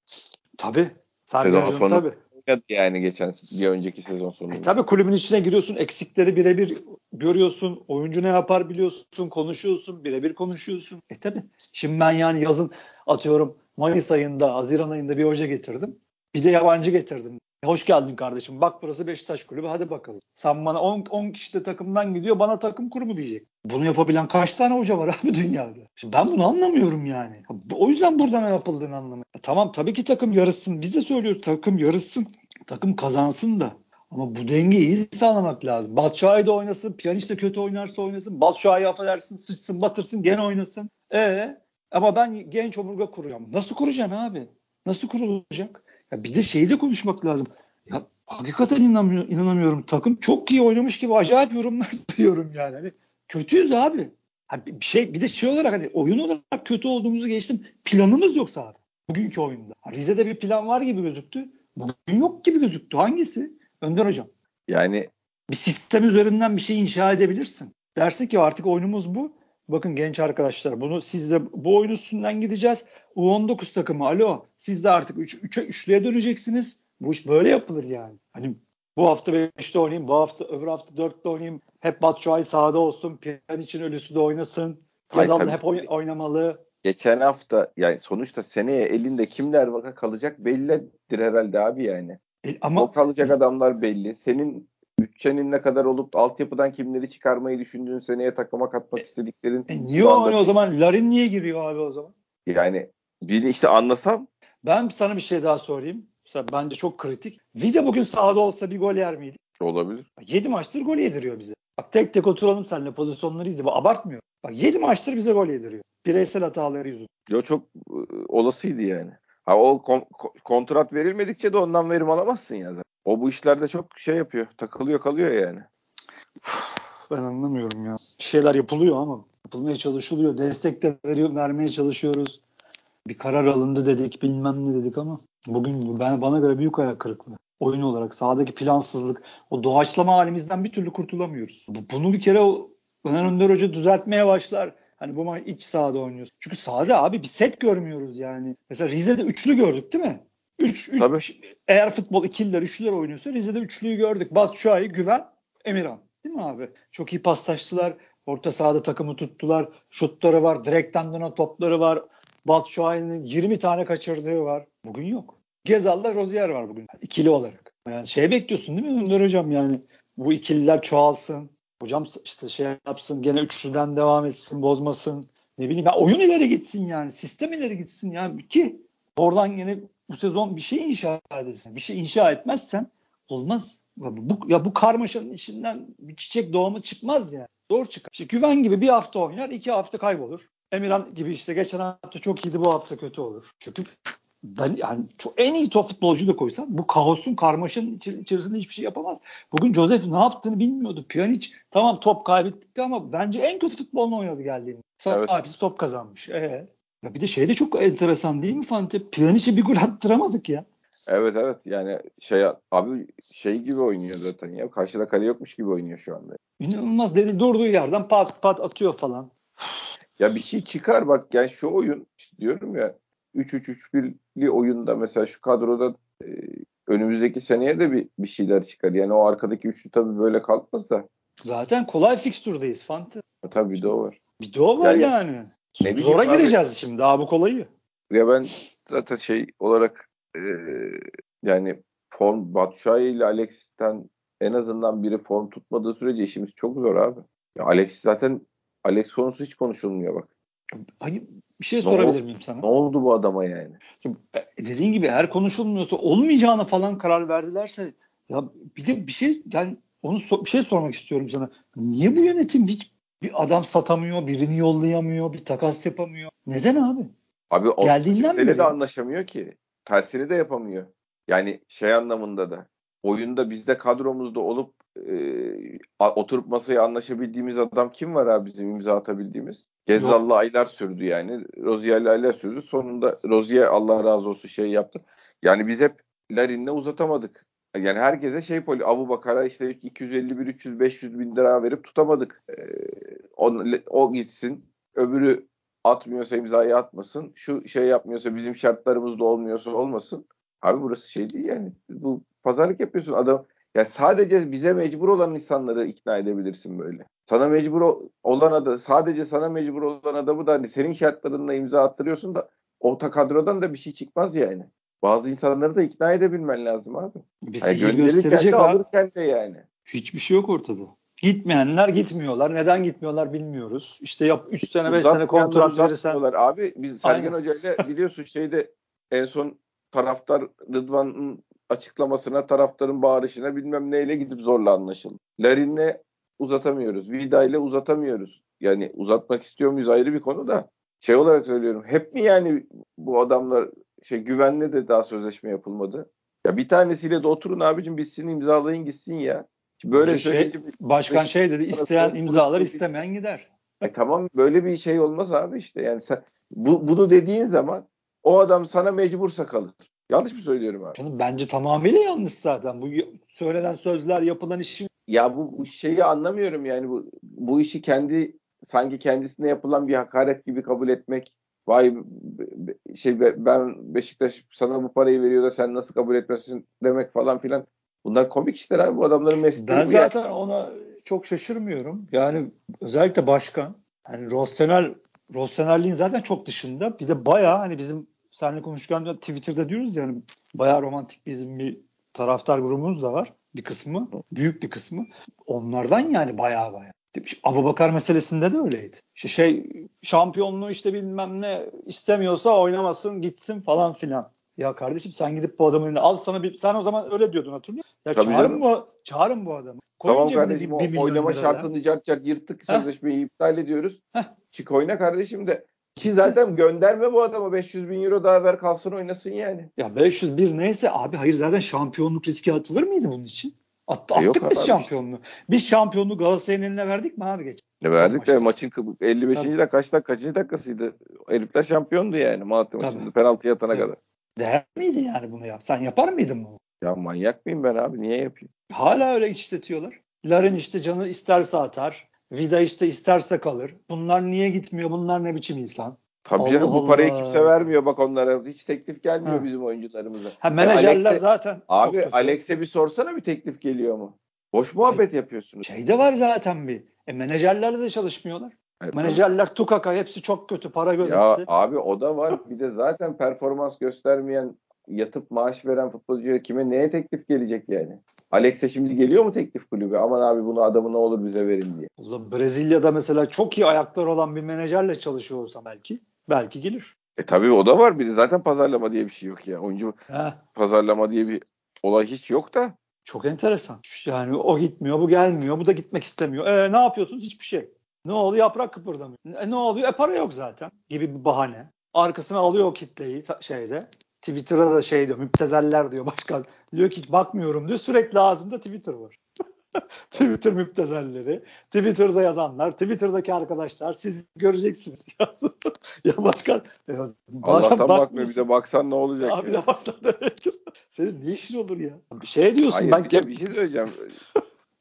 Tabii. Sezon sonu tabii oynadı yani geçen bir önceki sezon sonunda. E tabii kulübün içine giriyorsun. Eksikleri birebir görüyorsun. Oyuncu ne yapar biliyorsun. Konuşuyorsun. Birebir konuşuyorsun. E tabii. Şimdi ben yani yazın atıyorum Mayıs ayında, Haziran ayında bir hoca getirdim. Bir de yabancı getirdim. E, hoş geldin kardeşim. Bak burası Beşiktaş kulübü. Hadi bakalım. Sen bana 10 kişi de takımdan gidiyor. Bana takım kurumu diyecek. Bunu yapabilen kaç tane hoca var abi dünyada? Şimdi ben bunu anlamıyorum yani. O yüzden burada ne yapıldığını anlamıyorum. E, tamam tabii ki takım yarışsın. Biz de söylüyoruz takım yarışsın. Takım kazansın da. Ama bu dengeyi iyi sağlamak lazım. Batshuayi de oynasın. Piyanist de kötü oynarsa oynasın. Batshuayi affedersin sıçsın batırsın gene oynasın. E ama ben genç omurga kuracağım. Nasıl kuracaksın abi? Nasıl kurulacak? Ya bir de şeyi de konuşmak lazım. Ya hakikaten inanmıyorum, inanamıyorum. Takım çok iyi oynamış gibi acayip yorumlar duyuyorum yani. Hani kötüyüz abi. Ha bir şey bir de şey olarak hani oyun olarak kötü olduğumuzu geçtim. Planımız yok zaten. Bugünkü oyunda. Rize'de bir plan var gibi gözüktü. Bugün yok gibi gözüktü. Hangisi? Önder hocam. Yani bir sistem üzerinden bir şey inşa edebilirsin. Dersin ki artık oyunumuz bu. Bakın genç arkadaşlar bunu siz de bu oyun üstünden gideceğiz. U19 takımı alo siz de artık 3 üç, 3'e 3'lüye döneceksiniz. Bu iş böyle yapılır yani. Hani bu hafta 5'te oynayayım, bu hafta öbür hafta 4'te oynayayım. Hep Batshuayi sahada olsun, Piyan için ölüsü de oynasın. Yazan hep oyn- oynamalı. Geçen hafta yani sonuçta seneye elinde kimler vaka kalacak bellidir herhalde abi yani. E, ama o kalacak adamlar belli. Senin bütçenin ne kadar olup altyapıdan kimleri çıkarmayı düşündüğün seneye takıma katmak e, istediklerin. E, niye o hani o zaman? Larin niye giriyor abi o zaman? Yani bir işte anlasam. Ben sana bir şey daha sorayım. Mesela bence çok kritik. Vida bugün sahada olsa bir gol yer miydi? Olabilir. 7 maçtır gol yediriyor bize. Bak tek tek oturalım seninle pozisyonları izle. Abartmıyor. Bak 7 maçtır bize gol yediriyor. Bireysel hataları yüzünden. Yo çok ıı, olasıydı yani. Ha o kon- kontrat verilmedikçe de ondan verim alamazsın ya. Zaten. O bu işlerde çok şey yapıyor. Takılıyor kalıyor yani. Ben anlamıyorum ya. Bir şeyler yapılıyor ama yapılmaya çalışılıyor. Destek de veriyor, vermeye çalışıyoruz. Bir karar alındı dedik, bilmem ne dedik ama bugün ben bana göre büyük ayak kırıklığı. Oyun olarak sahadaki plansızlık, o doğaçlama halimizden bir türlü kurtulamıyoruz. Bunu bir kere Öner Önder Hoca düzeltmeye başlar. Hani bu maç iç sahada oynuyoruz. Çünkü sahada abi bir set görmüyoruz yani. Mesela Rize'de üçlü gördük değil mi? Üç, üç, Tabii. Eğer futbol ikililer, üçlüler oynuyorsa Rize'de üçlüyü gördük. Batshuayi, Güven, Emirhan. Değil mi abi? Çok iyi paslaştılar. Orta sahada takımı tuttular. Şutları var. Direkten dönen topları var. Batshuayi'nin 20 tane kaçırdığı var. Bugün yok. Gezal'da Rozier var bugün. İkili olarak. Yani şey bekliyorsun değil mi Önder Hocam yani bu ikililer çoğalsın. Hocam işte şey yapsın gene üçlüden devam etsin bozmasın. Ne bileyim ya oyun ileri gitsin yani. Sistem ileri gitsin yani ki oradan yine bu sezon bir şey inşa edesin. Bir şey inşa etmezsen olmaz. Bu, ya bu karmaşanın içinden bir çiçek doğumu çıkmaz yani. Zor çıkar. İşte güven gibi bir hafta oynar, iki hafta kaybolur. Emirhan gibi işte geçen hafta çok iyiydi bu hafta kötü olur. Çünkü ben yani çok en iyi top futbolcuyu da koysam bu kaosun karmaşanın içerisinde hiçbir şey yapamaz. Bugün Joseph ne yaptığını bilmiyordu. Pjanic tamam top kaybettikti ama bence en kötü futbolunu oynadı geldiğinde. Evet. Abisi top kazanmış. Ee, ya bir de şey de çok enteresan değil mi Fante? Pjanic'e bir gol attıramadık ya. Evet evet yani şey abi şey gibi oynuyor zaten ya. Karşıda kale yokmuş gibi oynuyor şu anda. İnanılmaz dedi durduğu yerden pat pat atıyor falan. Ya bir şey çıkar bak yani şu oyun diyorum ya 3-3-3-1'li oyunda mesela şu kadroda e, önümüzdeki seneye de bir, bir şeyler çıkar. Yani o arkadaki üçlü tabii böyle kalkmaz da. Zaten kolay fikstürdayız Fante. Ha, tabii bir de o var. Bir de o var yani. yani. Ne Zora gireceğiz abi. şimdi daha bu kolayı. Ya ben zaten şey olarak e, yani form Batshuayi ile Alex'ten en azından biri form tutmadığı sürece işimiz çok zor abi. Ya Alex zaten Alex konusu hiç konuşulmuyor bak. Hani bir şey sorabilir miyim sana? Ne oldu bu adama yani? Şimdi, e, dediğin gibi eğer konuşulmuyorsa olmayacağına falan karar verdilerse ya bir de bir şey yani onu so- bir şey sormak istiyorum sana. Niye bu yönetim hiç bir adam satamıyor, birini yollayamıyor, bir takas yapamıyor? Neden abi? Abi o Geldiğinden beri de anlaşamıyor ki. Tersini de yapamıyor. Yani şey anlamında da oyunda bizde kadromuzda olup e, oturup masaya anlaşabildiğimiz adam kim var abi bizim imza atabildiğimiz? Gezzal'la aylar sürdü yani. Rozier'le aylar sürdü. Sonunda Rozier Allah razı olsun şey yaptı. Yani biz hep Larin'le uzatamadık. Yani herkese şey poli Abu Bakar'a işte 251 300 500 bin lira verip tutamadık. Ee, o, o gitsin. Öbürü atmıyorsa imzayı atmasın. Şu şey yapmıyorsa bizim şartlarımızda olmuyorsa olmasın. Abi burası şey değil yani. Bu pazarlık yapıyorsun adam. Yani sadece bize mecbur olan insanları ikna edebilirsin böyle. Sana mecbur olan adam, sadece sana mecbur olan adamı da hani senin şartlarınla imza attırıyorsun da orta kadrodan da bir şey çıkmaz yani. Bazı insanları da ikna edebilmen lazım abi. Bir yani gösterecek de, alırken de yani. Hiçbir şey yok ortada. Gitmeyenler gitmiyorlar. Neden gitmiyorlar bilmiyoruz. İşte yap 3 sene 5 sene kontrat verirsen. Abi biz Sergen Hoca ile biliyorsun şeyde en son taraftar Rıdvan'ın açıklamasına, taraftarın bağırışına bilmem neyle gidip zorla anlaşıldı. Larin'le uzatamıyoruz. Vida ile uzatamıyoruz. Yani uzatmak istiyor muyuz ayrı bir konu da. Şey olarak söylüyorum. Hep mi yani bu adamlar şey güvenle de daha sözleşme yapılmadı? Ya bir tanesiyle de oturun abicim bitsin imzalayın gitsin ya. Böyle şey, başkan şey dedi isteyen imzalar istemeyen gider. E tamam böyle bir şey olmaz abi işte yani sen bu, bunu dediğin zaman o adam sana mecbursa kalır. Yanlış mı söylüyorum abi? Canım bence tamamıyla yanlış zaten. Bu söylenen sözler, yapılan işin ya bu, bu şeyi anlamıyorum yani bu bu işi kendi sanki kendisine yapılan bir hakaret gibi kabul etmek. Vay şey ben Beşiktaş sana bu parayı veriyor da sen nasıl kabul etmesin demek falan filan. Bunlar komik işler abi bu adamların mesleği. Ben zaten yani. ona çok şaşırmıyorum. Yani özellikle başkan hani Rosenel Rosenel'liğin zaten çok dışında. Bir de bayağı hani bizim seninle konuşurken Twitter'da diyoruz yani bayağı romantik bizim bir taraftar grubumuz da var bir kısmı. Büyük bir kısmı. Onlardan yani bayağı bayağı. Abu Bakar meselesinde de öyleydi. İşte şey şampiyonluğu işte bilmem ne istemiyorsa oynamasın gitsin falan filan. Ya kardeşim sen gidip bu adamın al sana bir sen o zaman öyle diyordun hatırlıyor musun? Ya Tabii çağırın bu çağırın bu adamı. Koyun tamam kardeşim bir, bir oynama şartını cart cart yırttık sözleşmeyi iptal ediyoruz. Heh. Çık oyna kardeşim de ki zaten gönderme bu adama 500 bin euro daha ver kalsın oynasın yani. Ya 501 neyse abi hayır zaten şampiyonluk riski atılır mıydı bunun için? At, e attık biz şampiyonluğu. Biz şampiyonluğu Galatasaray'ın eline verdik mi abi geç? Ne verdik de maçın 55. Tabii. dakika kaç dakika kaçıncı dakikasıydı? Herifler şampiyondu yani Malatya maçında penaltı yatana Tabii. kadar. Değer miydi yani bunu yap? Sen yapar mıydın bunu? Ya manyak mıyım ben abi? Niye yapayım? Hala öyle işletiyorlar. Larin işte canı isterse atar. Vida işte isterse kalır. Bunlar niye gitmiyor? Bunlar ne biçim insan? Tabii canım bu parayı kimse vermiyor bak onlara. Hiç teklif gelmiyor ha. bizim oyuncularımıza. Ha menajerler Alex'e, zaten. Abi Alex'e bir sorsana bir teklif geliyor mu? Boş muhabbet şey, yapıyorsunuz. Şeyde var zaten bir. E menajerlerle de çalışmıyorlar. Evet, menajerler tukaka hepsi çok kötü para göz Ya abi o da var. Bir de zaten performans göstermeyen yatıp maaş veren futbolcuya kime neye teklif gelecek yani? Alex'e şimdi geliyor mu teklif kulübü? Aman abi bunu adamı ne olur bize verin diye. Allah Brezilya'da mesela çok iyi ayaklar olan bir menajerle çalışıyor olsa belki belki gelir. E tabii o da var. Bir de zaten pazarlama diye bir şey yok ya. Oyuncu Heh. pazarlama diye bir olay hiç yok da. Çok enteresan. Yani o gitmiyor, bu gelmiyor, bu da gitmek istemiyor. E ne yapıyorsunuz? Hiçbir şey. Ne oluyor? Yaprak kıpırdamıyor. E, ne oluyor? E para yok zaten gibi bir bahane. Arkasına alıyor o kitleyi şeyde. Twitter'a da şey diyor, müptezeller diyor başkan. Diyor ki bakmıyorum diyor. Sürekli ağzında Twitter var. Twitter müptezelleri, Twitter'da yazanlar, Twitter'daki arkadaşlar siz göreceksiniz. ya başkan ya, Allah'tan bakmıyor bir de baksan ne olacak Abi ya? baksan Senin ne işin olur ya? Bir şey diyorsun Hayır, ben. Bir, de bir şey söyleyeceğim.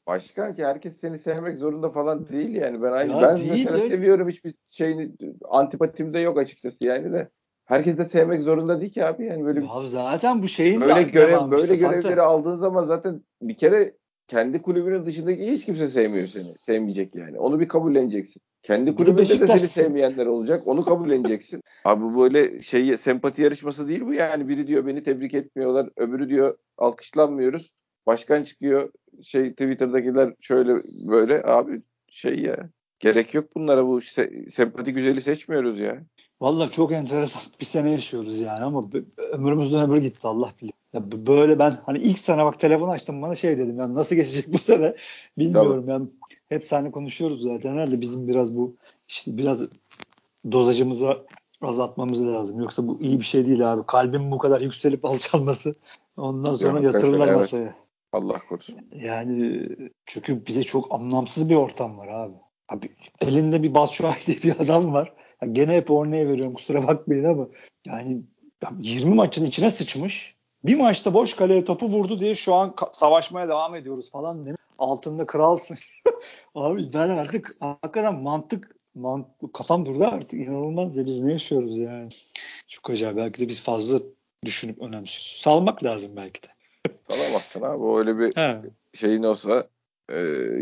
Başkan ki herkes seni sevmek zorunda falan değil yani. Ben aynı ya ben mesela öyle. seviyorum hiçbir şeyini antipatim de yok açıkçası yani de. Herkes de sevmek zorunda değil ki abi yani böyle. Ya zaten bu şeyin böyle görev böyle görevleri aldığın zaman zaten bir kere kendi kulübünün dışındaki hiç kimse sevmiyor seni. Sevmeyecek yani. Onu bir kabulleneceksin. Kendi kulübünde de seni sevmeyenler olacak. Onu kabulleneceksin. Abi böyle şey sempati yarışması değil bu yani. Biri diyor beni tebrik etmiyorlar. Öbürü diyor alkışlanmıyoruz. Başkan çıkıyor şey Twitter'dakiler şöyle böyle abi şey ya gerek yok bunlara bu se- sempati güzeli seçmiyoruz ya. Vallahi çok enteresan bir sene yaşıyoruz yani ama ömrümüzden ömür gitti Allah bilir. Ya böyle ben hani ilk sene bak telefon açtım bana şey dedim yani nasıl geçecek bu sene bilmiyorum yani hep seninle konuşuyoruz zaten herhalde bizim biraz bu işte biraz dozajımızı azaltmamız lazım. Yoksa bu iyi bir şey değil abi. Kalbin bu kadar yükselip alçalması ondan sonra ya, yatırırlar evet. masaya. Allah korusun. Yani çünkü bize çok anlamsız bir ortam var abi. Abi elinde bir Batshuayi diye bir adam var. Gene hep örneği veriyorum kusura bakmayın ama yani 20 maçın içine sıçmış. Bir maçta boş kaleye topu vurdu diye şu an savaşmaya devam ediyoruz falan demiş. Altında kralsın. Abi ben artık hakikaten mantık, mantık kafam durdu artık inanılmaz ya biz ne yaşıyoruz yani. Çok acayip belki de biz fazla düşünüp önemsiyoruz. Salmak lazım belki de. Salamazsın abi. Öyle bir He. şeyin olsa e,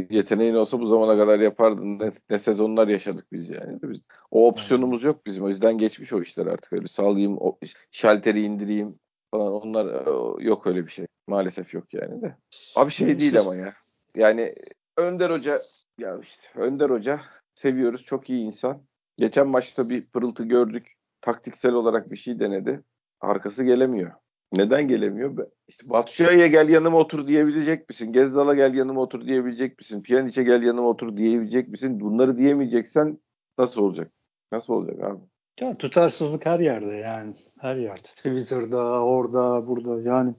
yeteneğin olsa bu zamana kadar yapardın. Ne, ne sezonlar yaşadık biz yani. Biz, o opsiyonumuz yok bizim. O yüzden geçmiş o işler artık. Öyle salayım, o, şalteri indireyim falan. Onlar e, yok öyle bir şey. Maalesef yok yani de. Abi şey değil ama ya. Yani Önder Hoca ya işte Önder Hoca seviyoruz. Çok iyi insan. Geçen maçta bir pırıltı gördük. Taktiksel olarak bir şey denedi. Arkası gelemiyor. Neden gelemiyor? İşte Batshuayi'ye gel yanıma otur diyebilecek misin? Gezzal'a gel yanıma otur diyebilecek misin? Pjanic'e gel yanıma otur diyebilecek misin? Bunları diyemeyeceksen nasıl olacak? Nasıl olacak abi? Ya tutarsızlık her yerde yani. Her yerde. Twitter'da, orada, burada yani.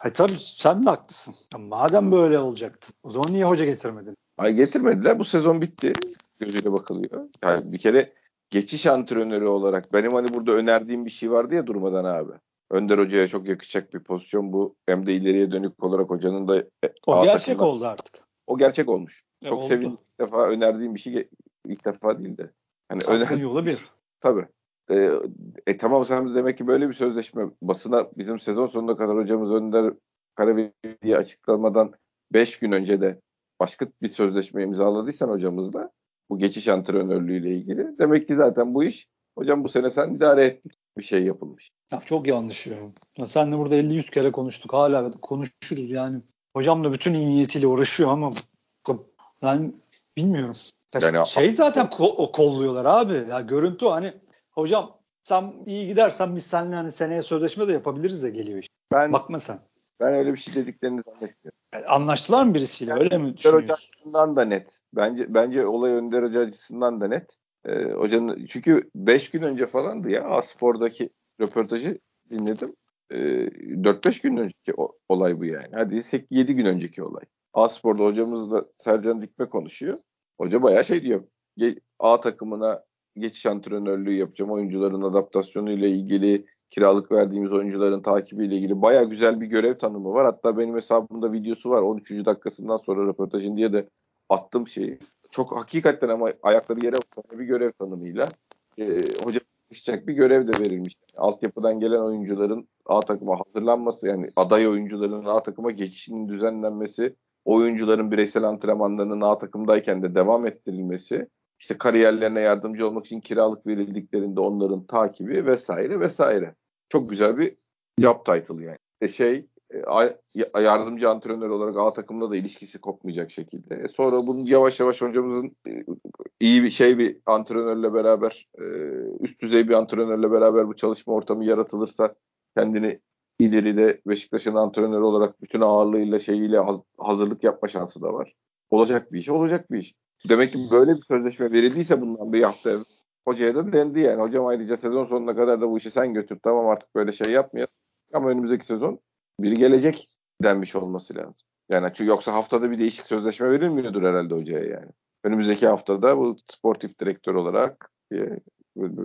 Hay tabii sen de haklısın. Ya madem böyle olacaktı. O zaman niye hoca getirmedin? Ay getirmediler. Bu sezon bitti. Gözüyle bakılıyor. Yani bir kere geçiş antrenörü olarak benim hani burada önerdiğim bir şey vardı ya durmadan abi. Önder Hoca'ya çok yakışacak bir pozisyon bu. Hem de ileriye dönük olarak hocanın da e, o gerçek takımda, oldu artık. O gerçek olmuş. E, çok sevindim. İlk defa önerdiğim bir şey ilk defa değil de. Hani öner... yolu bir. Tabii. E, e tamam sen demek ki böyle bir sözleşme basına bizim sezon sonuna kadar hocamız Önder Karaveli'yi açıklamadan 5 gün önce de başka bir sözleşme imzaladıysan hocamızla bu geçiş antrenörlüğüyle ilgili. Demek ki zaten bu iş hocam bu sene sen idare ettin bir şey yapılmış. Ya çok yanlış ya. ya senle burada 50-100 kere konuştuk. Hala konuşuruz yani. Hocam da bütün iyi niyetiyle uğraşıyor ama ben bilmiyorum. Yani, şey zaten ko- kolluyorlar abi. Ya görüntü hani hocam sen iyi gidersen biz seninle hani seneye sözleşme de yapabiliriz de geliyor işte. Ben, Bakma sen. Ben öyle bir şey dediklerini zannetmiyorum. Yani anlaştılar mı birisiyle yani, öyle mi düşünüyorsun? Hoca açısından da net. Bence bence olay Önder Hoca açısından da net. Ee, hocanın çünkü 5 gün önce falandı ya Aspor'daki röportajı dinledim. Ee, 4-5 gün önceki olay bu yani. Hadi 7 gün önceki olay. Aspor'da hocamızla Sercan Dikme konuşuyor. Hoca bayağı şey diyor. A takımına geçiş antrenörlüğü yapacağım. Oyuncuların adaptasyonu ile ilgili, kiralık verdiğimiz oyuncuların takibiyle ilgili baya güzel bir görev tanımı var. Hatta benim hesabımda videosu var. 13. dakikasından sonra röportajın diye de attım şeyi. Çok hakikaten ama ayakları yere basan bir görev tanımıyla e, hoca yakışacak bir görev de verilmiş. Altyapıdan gelen oyuncuların A takıma hazırlanması yani aday oyuncuların A takıma geçişinin düzenlenmesi, oyuncuların bireysel antrenmanlarının A takımdayken de devam ettirilmesi, işte kariyerlerine yardımcı olmak için kiralık verildiklerinde onların takibi vesaire vesaire. Çok güzel bir job title yani. E şey yardımcı antrenör olarak A takımda da ilişkisi kopmayacak şekilde. E sonra bunu yavaş yavaş hocamızın e, iyi bir şey bir antrenörle beraber üst düzey bir antrenörle beraber bu çalışma ortamı yaratılırsa kendini ileride Beşiktaş'ın antrenörü olarak bütün ağırlığıyla şeyiyle hazırlık yapma şansı da var. Olacak bir iş, olacak bir iş. Demek ki böyle bir sözleşme verildiyse bundan bir hafta hocaya da dendi yani. Hocam ayrıca sezon sonuna kadar da bu işi sen götür. Tamam artık böyle şey yapmayalım. Ama önümüzdeki sezon biri gelecek denmiş olması lazım. Yani çünkü yoksa haftada bir değişik sözleşme verilmiyordur herhalde hocaya yani. Önümüzdeki haftada bu sportif direktör olarak e,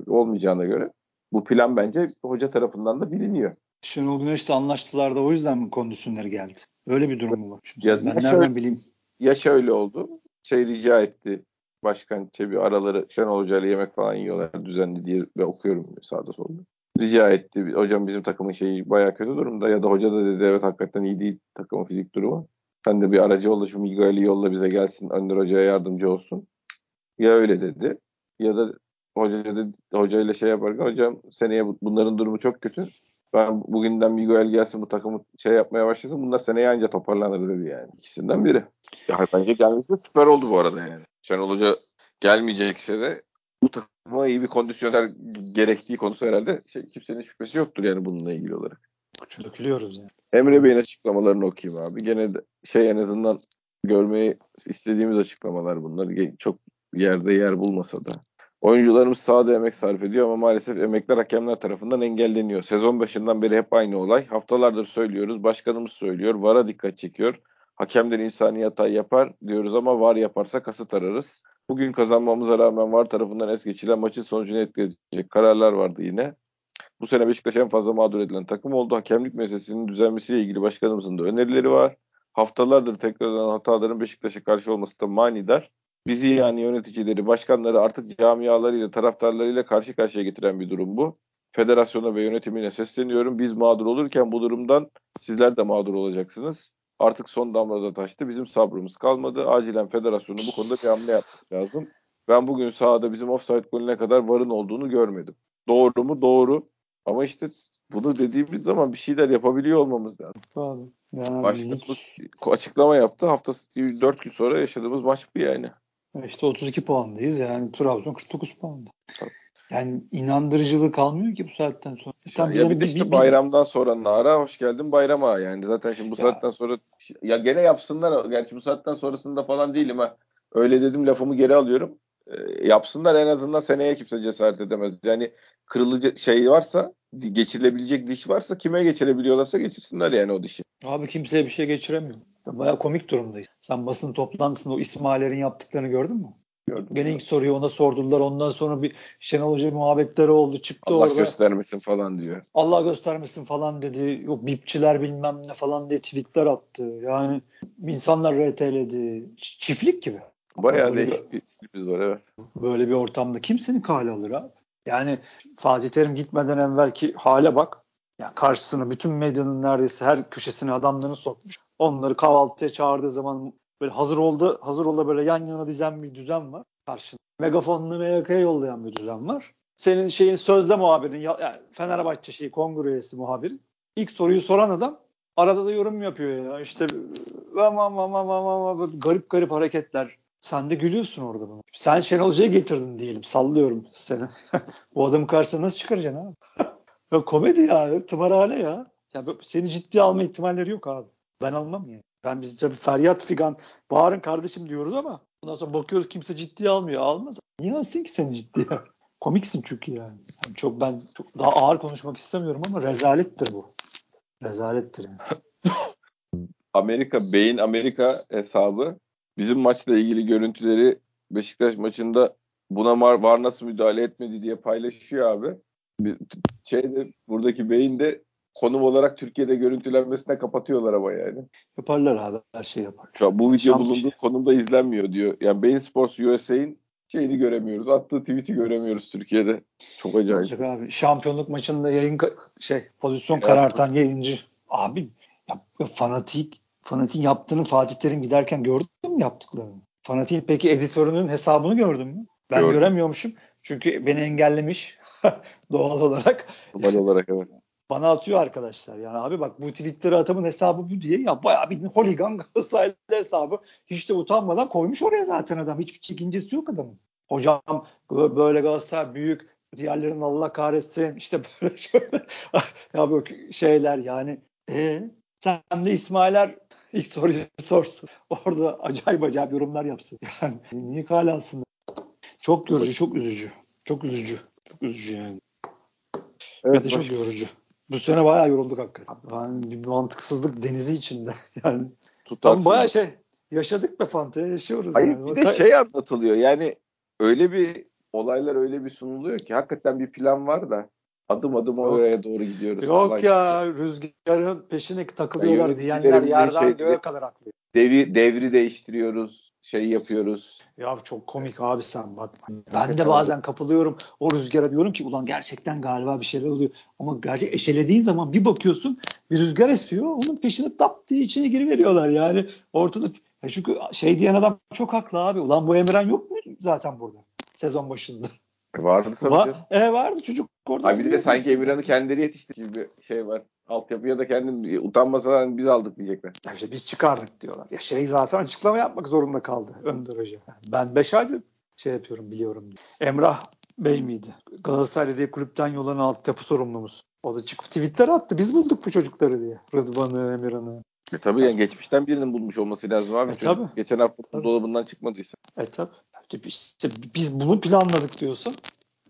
olmayacağına göre bu plan bence hoca tarafından da biliniyor. Şenol Güneş'le anlaştılar da o yüzden mi kondisyonları geldi? Öyle bir durum mu var? Şimdi ya, ben nereden şöyle, bileyim? Ya şöyle oldu. Şey rica etti. Başkan Çebi araları Şenol Hoca ile yemek falan yiyorlar düzenli diye ve okuyorum sağda solda. Rica etti. Hocam bizim takımın şeyi bayağı kötü durumda ya da hoca da dedi evet hakikaten iyi değil takımın fizik durumu. Sen de bir aracı ol şu Miguel'i yolla bize gelsin Önder Hoca'ya yardımcı olsun. Ya öyle dedi ya da hoca dedi, hocayla şey yaparken hocam seneye bunların durumu çok kötü. Ben bugünden Miguel gelsin bu takımı şey yapmaya başlasın bunlar seneye anca toparlanır dedi yani. İkisinden biri. Ya bence gelmesi süper oldu bu arada yani. Şenol Hoca gelmeyecekse de bu takıma iyi bir kondisyoner gerektiği konusu herhalde şey, kimsenin şüphesi yoktur yani bununla ilgili olarak. Dökülüyoruz yani. Emre Bey'in açıklamalarını okuyayım abi. Gene de şey en azından görmeyi istediğimiz açıklamalar bunlar. Çok yerde yer bulmasa da. Oyuncularımız sahada emek sarf ediyor ama maalesef emekler hakemler tarafından engelleniyor. Sezon başından beri hep aynı olay. Haftalardır söylüyoruz. Başkanımız söylüyor. VAR'a dikkat çekiyor. Hakemler insani hata yapar diyoruz ama VAR yaparsa kasıt ararız. Bugün kazanmamıza rağmen VAR tarafından es geçilen maçın sonucunu etkileyecek kararlar vardı yine. Bu sene Beşiktaş en fazla mağdur edilen takım oldu. Hakemlik meselesinin düzelmesiyle ilgili başkanımızın da önerileri var. Haftalardır tekrarlanan hataların Beşiktaş'a karşı olması da manidar. Bizi yani yöneticileri, başkanları artık camialarıyla, taraftarlarıyla karşı karşıya getiren bir durum bu. Federasyona ve yönetimine sesleniyorum. Biz mağdur olurken bu durumdan sizler de mağdur olacaksınız. Artık son damlada taştı. Bizim sabrımız kalmadı. Acilen federasyonu bu konuda bir hamle yapması lazım. Ben bugün sahada bizim offside golüne kadar varın olduğunu görmedim. Doğru mu? Doğru. Ama işte bunu dediğimiz zaman bir şeyler yapabiliyor olmamız lazım. Abi, yani Başkanımız açıklama yaptı. Haftası 4 gün sonra yaşadığımız maç bu yani. İşte 32 puandayız yani Trabzon 49 puanda. Yani inandırıcılığı kalmıyor ki bu saatten sonra. Tam ya bir de işte bir, bayramdan sonra Nara hoş geldin bayrama yani zaten şimdi bu ya. saatten sonra ya gene yapsınlar gerçi bu saatten sonrasında falan değilim ha. Öyle dedim lafımı geri alıyorum. E, yapsınlar en azından seneye kimse cesaret edemez. Yani kırılıcı şey varsa geçirilebilecek diş varsa kime geçirebiliyorlarsa geçirsinler yani o dişi. Abi kimseye bir şey geçiremiyor. Baya komik durumdayız. Sen basın toplantısında o İsmail'lerin yaptıklarını gördün mü? Gördüm. Gene ilk soruyu ona sordular. Ondan sonra bir Şenol Hoca muhabbetleri oldu. Çıktı Allah orada. Allah göstermesin falan diyor. Allah göstermesin falan dedi. Yok bipçiler bilmem ne falan diye tweetler attı. Yani insanlar RT'ledi. Çiftlik gibi. Bayağı böyle değişik bir stilimiz var evet. Böyle bir ortamda kimsenin kale alır abi. Yani Fatih Terim gitmeden evvelki hale bak. Yani karşısına bütün medyanın neredeyse her köşesine adamlarını sokmuş. Onları kahvaltıya çağırdığı zaman böyle hazır oldu, hazır oldu böyle yan yana dizen bir düzen var karşında. Megafonunu MYK'ya yollayan bir düzen var. Senin şeyin sözde muhabirin, yani Fenerbahçe şeyi kongre üyesi muhabirin. İlk soruyu soran adam arada da yorum yapıyor ya. İşte vam vam vam vam vam garip garip hareketler. Sen de gülüyorsun orada bunu. Sen Şenol Hoca'yı getirdin diyelim. Sallıyorum seni. Bu adamı karşısına nasıl çıkaracaksın abi? ya komedi ya. Tımarhane ya. Ya seni ciddiye alma ihtimalleri yok abi. Ben almam yani. Ben biz tabii feryat figan bağırın kardeşim diyoruz ama ondan sonra bakıyoruz kimse ciddiye almıyor. Almaz. Niye alsın ki seni ciddiye? Komiksin çünkü yani. yani. Çok ben çok daha ağır konuşmak istemiyorum ama rezalettir bu. Rezalettir yani. Amerika Beyin Amerika hesabı bizim maçla ilgili görüntüleri Beşiktaş maçında buna var, var nasıl müdahale etmedi diye paylaşıyor abi. Şeyde buradaki beyin de konum olarak Türkiye'de görüntülenmesine kapatıyorlar ama yani. Yaparlar abi her şey yapar. Şu an bu video Şamp bulunduğu konumda izlenmiyor diyor. Yani Bein Sports USA'in şeyini göremiyoruz. Attığı tweet'i göremiyoruz Türkiye'de. Çok acayip. Olacak abi. Şampiyonluk maçında yayın şey pozisyon karartan yayıncı. Abi ya, fanatik fanatik yaptığını Fatih Terim giderken gördün mü yaptıklarını? Fanatik peki editörünün hesabını gördün mü? Ben Gördüm. göremiyormuşum. Çünkü beni engellemiş doğal olarak. Doğal olarak evet bana atıyor arkadaşlar. Yani abi bak bu Twitter'ı atamın hesabı bu diye ya bayağı bir holigan Galatasaraylı hesabı hiç de utanmadan koymuş oraya zaten adam. Hiçbir çekincesi yok adamın. Hocam böyle Galatasaray büyük diğerlerinin Allah kahretsin işte böyle şöyle ya bu şeyler yani e, sen de İsmail'er ilk soruyu sorsun. Orada acayip acayip yorumlar yapsın. Yani niye kale alsın? Çok yorucu, çok üzücü. Çok üzücü. Çok üzücü yani. Evet, çok yorucu. Bu sene bayağı yorulduk hakikaten. Yani bir mantıksızlık denizi içinde. Yani Tutarsız. bayağı şey yaşadık be Fante yaşıyoruz. Hayır yani. bir de şey anlatılıyor yani öyle bir olaylar öyle bir sunuluyor ki hakikaten bir plan var da adım adım Yok. oraya doğru gidiyoruz. Yok Allah ya rüzgarın peşine takılıyorlar yani diyenler yerden şey, göğe kadar haklı. Devri, devri değiştiriyoruz, şey yapıyoruz. Ya çok komik abi sen bak. Ben de bazen kapılıyorum o rüzgara diyorum ki ulan gerçekten galiba bir şeyler oluyor. Ama gerçek eşelediğin zaman bir bakıyorsun bir rüzgar esiyor onun peşine tap diye içine giriveriyorlar yani. Ortada çünkü şey diyen adam çok haklı abi. Ulan bu Emirhan yok mu zaten burada sezon başında? E vardı tabii. Va- e vardı çocuk orada. Abi bir de sanki Emirhan'ı kendileri yetiştirdiği bir şey var. Altyapıya da kendim utanmasalar biz aldık diyecekler. Ya işte biz çıkardık diyorlar. Ya şey zaten açıklama yapmak zorunda kaldı Önder Hoca. Ben 5 aydır şey yapıyorum biliyorum diye. Emrah Bey miydi? Galatasaray diye kulüpten yollanan altyapı sorumlumuz. O da çıkıp Twitter attı. Biz bulduk bu çocukları diye. Rıdvan'ı, Emirhan'ı. E tabii yani geçmişten birinin bulmuş olması lazım abi. E tabii. Geçen hafta tabii. dolabından çıkmadıysa. E tabii. İşte biz bunu planladık diyorsun.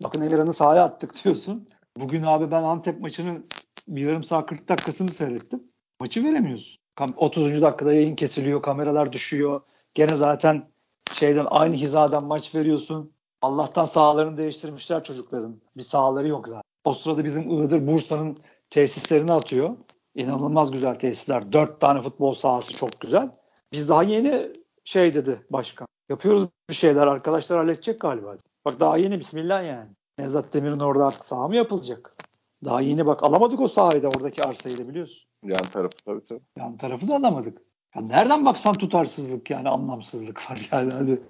Bakın Emirhan'ı sahaya attık diyorsun. Bugün abi ben Antep maçının bir yarım saat 40 dakikasını seyrettim. Maçı veremiyoruz. 30. dakikada yayın kesiliyor, kameralar düşüyor. Gene zaten şeyden aynı hizadan maç veriyorsun. Allah'tan sahalarını değiştirmişler çocukların. Bir sahaları yok zaten. O sırada bizim Iğdır Bursa'nın tesislerini atıyor. İnanılmaz güzel tesisler. Dört tane futbol sahası çok güzel. Biz daha yeni şey dedi başkan. Yapıyoruz bir şeyler arkadaşlar halledecek galiba. Bak daha yeni bismillah yani. Nevzat Demir'in orada artık saha mı yapılacak? Daha yeni bak alamadık o sahayı da oradaki arsayı da biliyorsun. Yan tarafı tabii tabii. Yan tarafı da alamadık. Ya nereden baksan tutarsızlık yani anlamsızlık var yani. Hadi.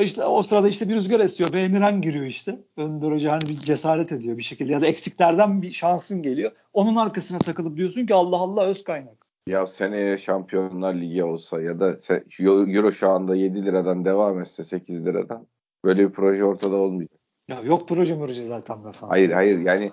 İşte o sırada işte bir rüzgar esiyor. Bir Emirhan giriyor işte. Önder Hoca hani bir cesaret ediyor bir şekilde. Ya da eksiklerden bir şansın geliyor. Onun arkasına takılıp diyorsun ki Allah Allah öz kaynak. Ya seneye Şampiyonlar Ligi olsa ya da Euro şu anda 7 liradan devam etse 8 liradan böyle bir proje ortada olmayacak. Ya yok proje proje zaten be falan. Hayır hayır yani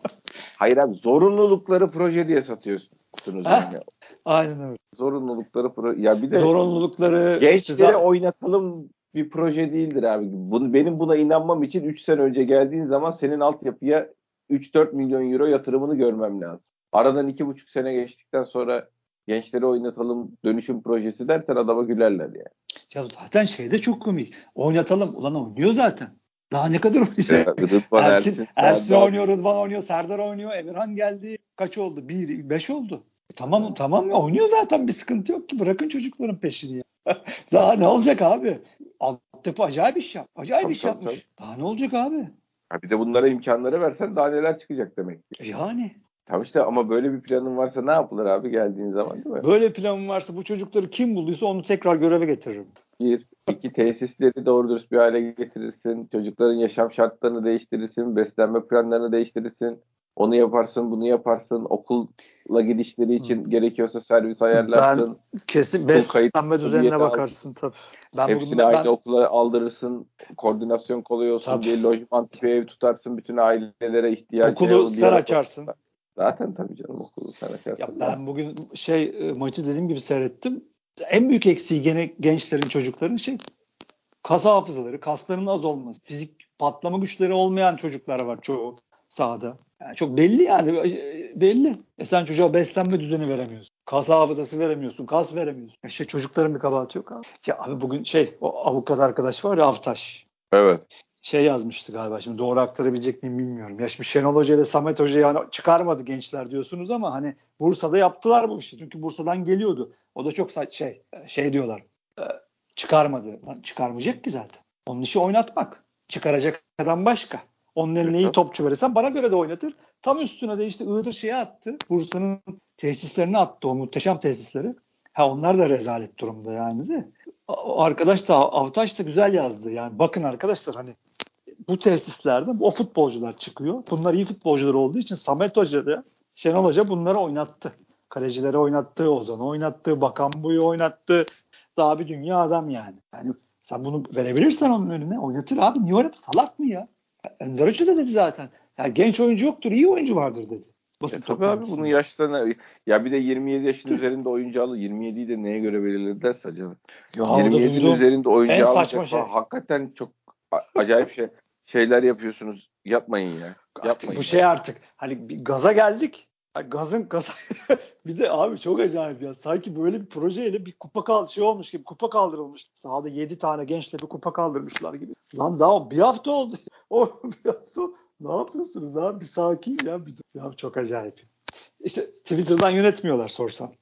hayır abi zorunlulukları proje diye satıyorsunuz yani. Aynen öyle. Zorunlulukları proje. Ya bir de zorunlulukları gençleri işte, oynatalım bir proje değildir abi. Bunu, benim buna inanmam için 3 sene önce geldiğin zaman senin altyapıya 3-4 milyon euro yatırımını görmem lazım. Aradan 2,5 sene geçtikten sonra gençleri oynatalım dönüşüm projesi dersen adama gülerler yani. Ya zaten şey de çok komik. Oynatalım. Ulan oynuyor zaten. Daha ne kadar oynayacak? Rıdvan Ersin, Ersin, Ersin oynuyor, Rıdvan oynuyor, Serdar oynuyor, Emirhan geldi. Kaç oldu? Bir, beş oldu. E, tamam tamam ya oynuyor zaten bir sıkıntı yok ki. Bırakın çocukların peşini ya. Daha ne olacak abi? Altyapı acayip iş yap. Acayip tabii, iş tabii, yapmış. Tabii. Daha ne olacak abi? Ha bir de bunlara imkanları versen daha neler çıkacak demek ki. Yani. Tamam işte ama böyle bir planın varsa ne yapılır abi geldiğin zaman değil mi? Böyle planın varsa bu çocukları kim bulduysa onu tekrar göreve getiririm. Bir, iki tesisleri doğru dürüst bir hale getirirsin. Çocukların yaşam şartlarını değiştirirsin. Beslenme planlarını değiştirirsin. Onu yaparsın, bunu yaparsın. Okulla gidişleri için Hı. gerekiyorsa servis ayarlarsın. Ben kesin beslenme düzenine bakarsın tabii. Ben Hepsini aynı ben... okula aldırırsın. Koordinasyon kolay olsun tabii. diye lojman tipi ev tutarsın. Bütün ailelere ihtiyacı Okulu sen açarsın. Zaten tabii canım okulu sen açarsın. Ya ben bugün şey e, maçı dediğim gibi seyrettim. En büyük eksiği gene gençlerin çocukların şey kas hafızaları, kaslarının az olması, fizik patlama güçleri olmayan çocuklar var çoğu sahada. Yani çok belli yani e, belli. E sen çocuğa beslenme düzeni veremiyorsun. Kas hafızası veremiyorsun. Kas veremiyorsun. E şey çocukların bir kabahati yok abi. Ya abi bugün şey o avukat arkadaş var ya Avtaş. Evet. Şey yazmıştı galiba şimdi doğru aktarabilecek miyim bilmiyorum. Ya şimdi Şenol Hoca ile Samet Hoca yani çıkarmadı gençler diyorsunuz ama hani Bursa'da yaptılar bu işi. Çünkü Bursa'dan geliyordu. O da çok şey şey diyorlar. E, çıkarmadı. Lan çıkarmayacak ki zaten. Onun işi oynatmak. Çıkaracak adam başka. Onun eline iyi topçu verirsen bana göre de oynatır. Tam üstüne de işte Iğdır şeye attı. Bursa'nın tesislerini attı o muhteşem tesisleri. Ha onlar da rezalet durumda yani de. Arkadaş da Avtaş da güzel yazdı. Yani bakın arkadaşlar hani bu tesislerde o futbolcular çıkıyor. Bunlar iyi futbolcular olduğu için Samet Hoca da Şenol Hoca bunları oynattı. Kalecileri oynattı, Ozan'ı oynattı, Bakan Bu'yu oynattı. Daha bir dünya adam yani. Yani sen bunu verebilirsen onun önüne oynatır abi. Niye oynatır? Salak mı ya? Önder Hoca da dedi zaten. Ya genç oyuncu yoktur, iyi oyuncu vardır dedi. Basın e, tabii abi bunun yaşlarına ya bir de 27 yaşın üzerinde oyuncu alır. 27'yi de neye göre belirledilerse acaba. Ya 27'nin üzerinde oyuncu alacak şey. hakikaten çok acayip şey şeyler yapıyorsunuz. Yapmayın ya. Artık bu şey artık hani bir gaza geldik. Yani gazın gaza bir de abi çok acayip ya. Sanki böyle bir projeyle bir kupa kal şey olmuş gibi kupa kaldırılmış. Sahada 7 tane gençle bir kupa kaldırmışlar gibi. Lan daha bir hafta oldu. o bir hafta ne yapıyorsunuz abi? Bir sakin ya. Bir, ya çok acayip. İşte Twitter'dan yönetmiyorlar sorsan.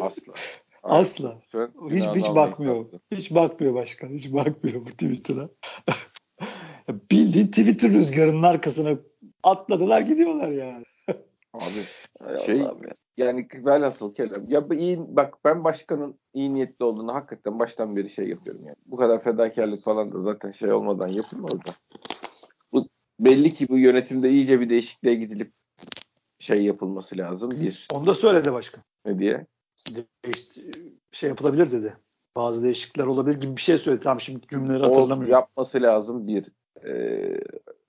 Asla. Asla. Hiç hiç bakmıyor. Hiç bakmıyor başkan. Hiç bakmıyor bu Twitter'a. Bildiğin Twitter rüzgarının arkasına atladılar gidiyorlar yani. Abi şey ya. yani velhasıl kelam. Ya iyi bak ben başkanın iyi niyetli olduğunu hakikaten baştan beri şey yapıyorum yani. Bu kadar fedakarlık falan da zaten şey olmadan yapılmaz da. Bu belli ki bu yönetimde iyice bir değişikliğe gidilip şey yapılması lazım. Bir. Onu da söyledi başkan. Ne diye? Değişti, şey yapılabilir dedi. Bazı değişiklikler olabilir gibi bir şey söyledi. Tam şimdi cümleleri hatırlamıyorum. O yapması lazım bir. Ee,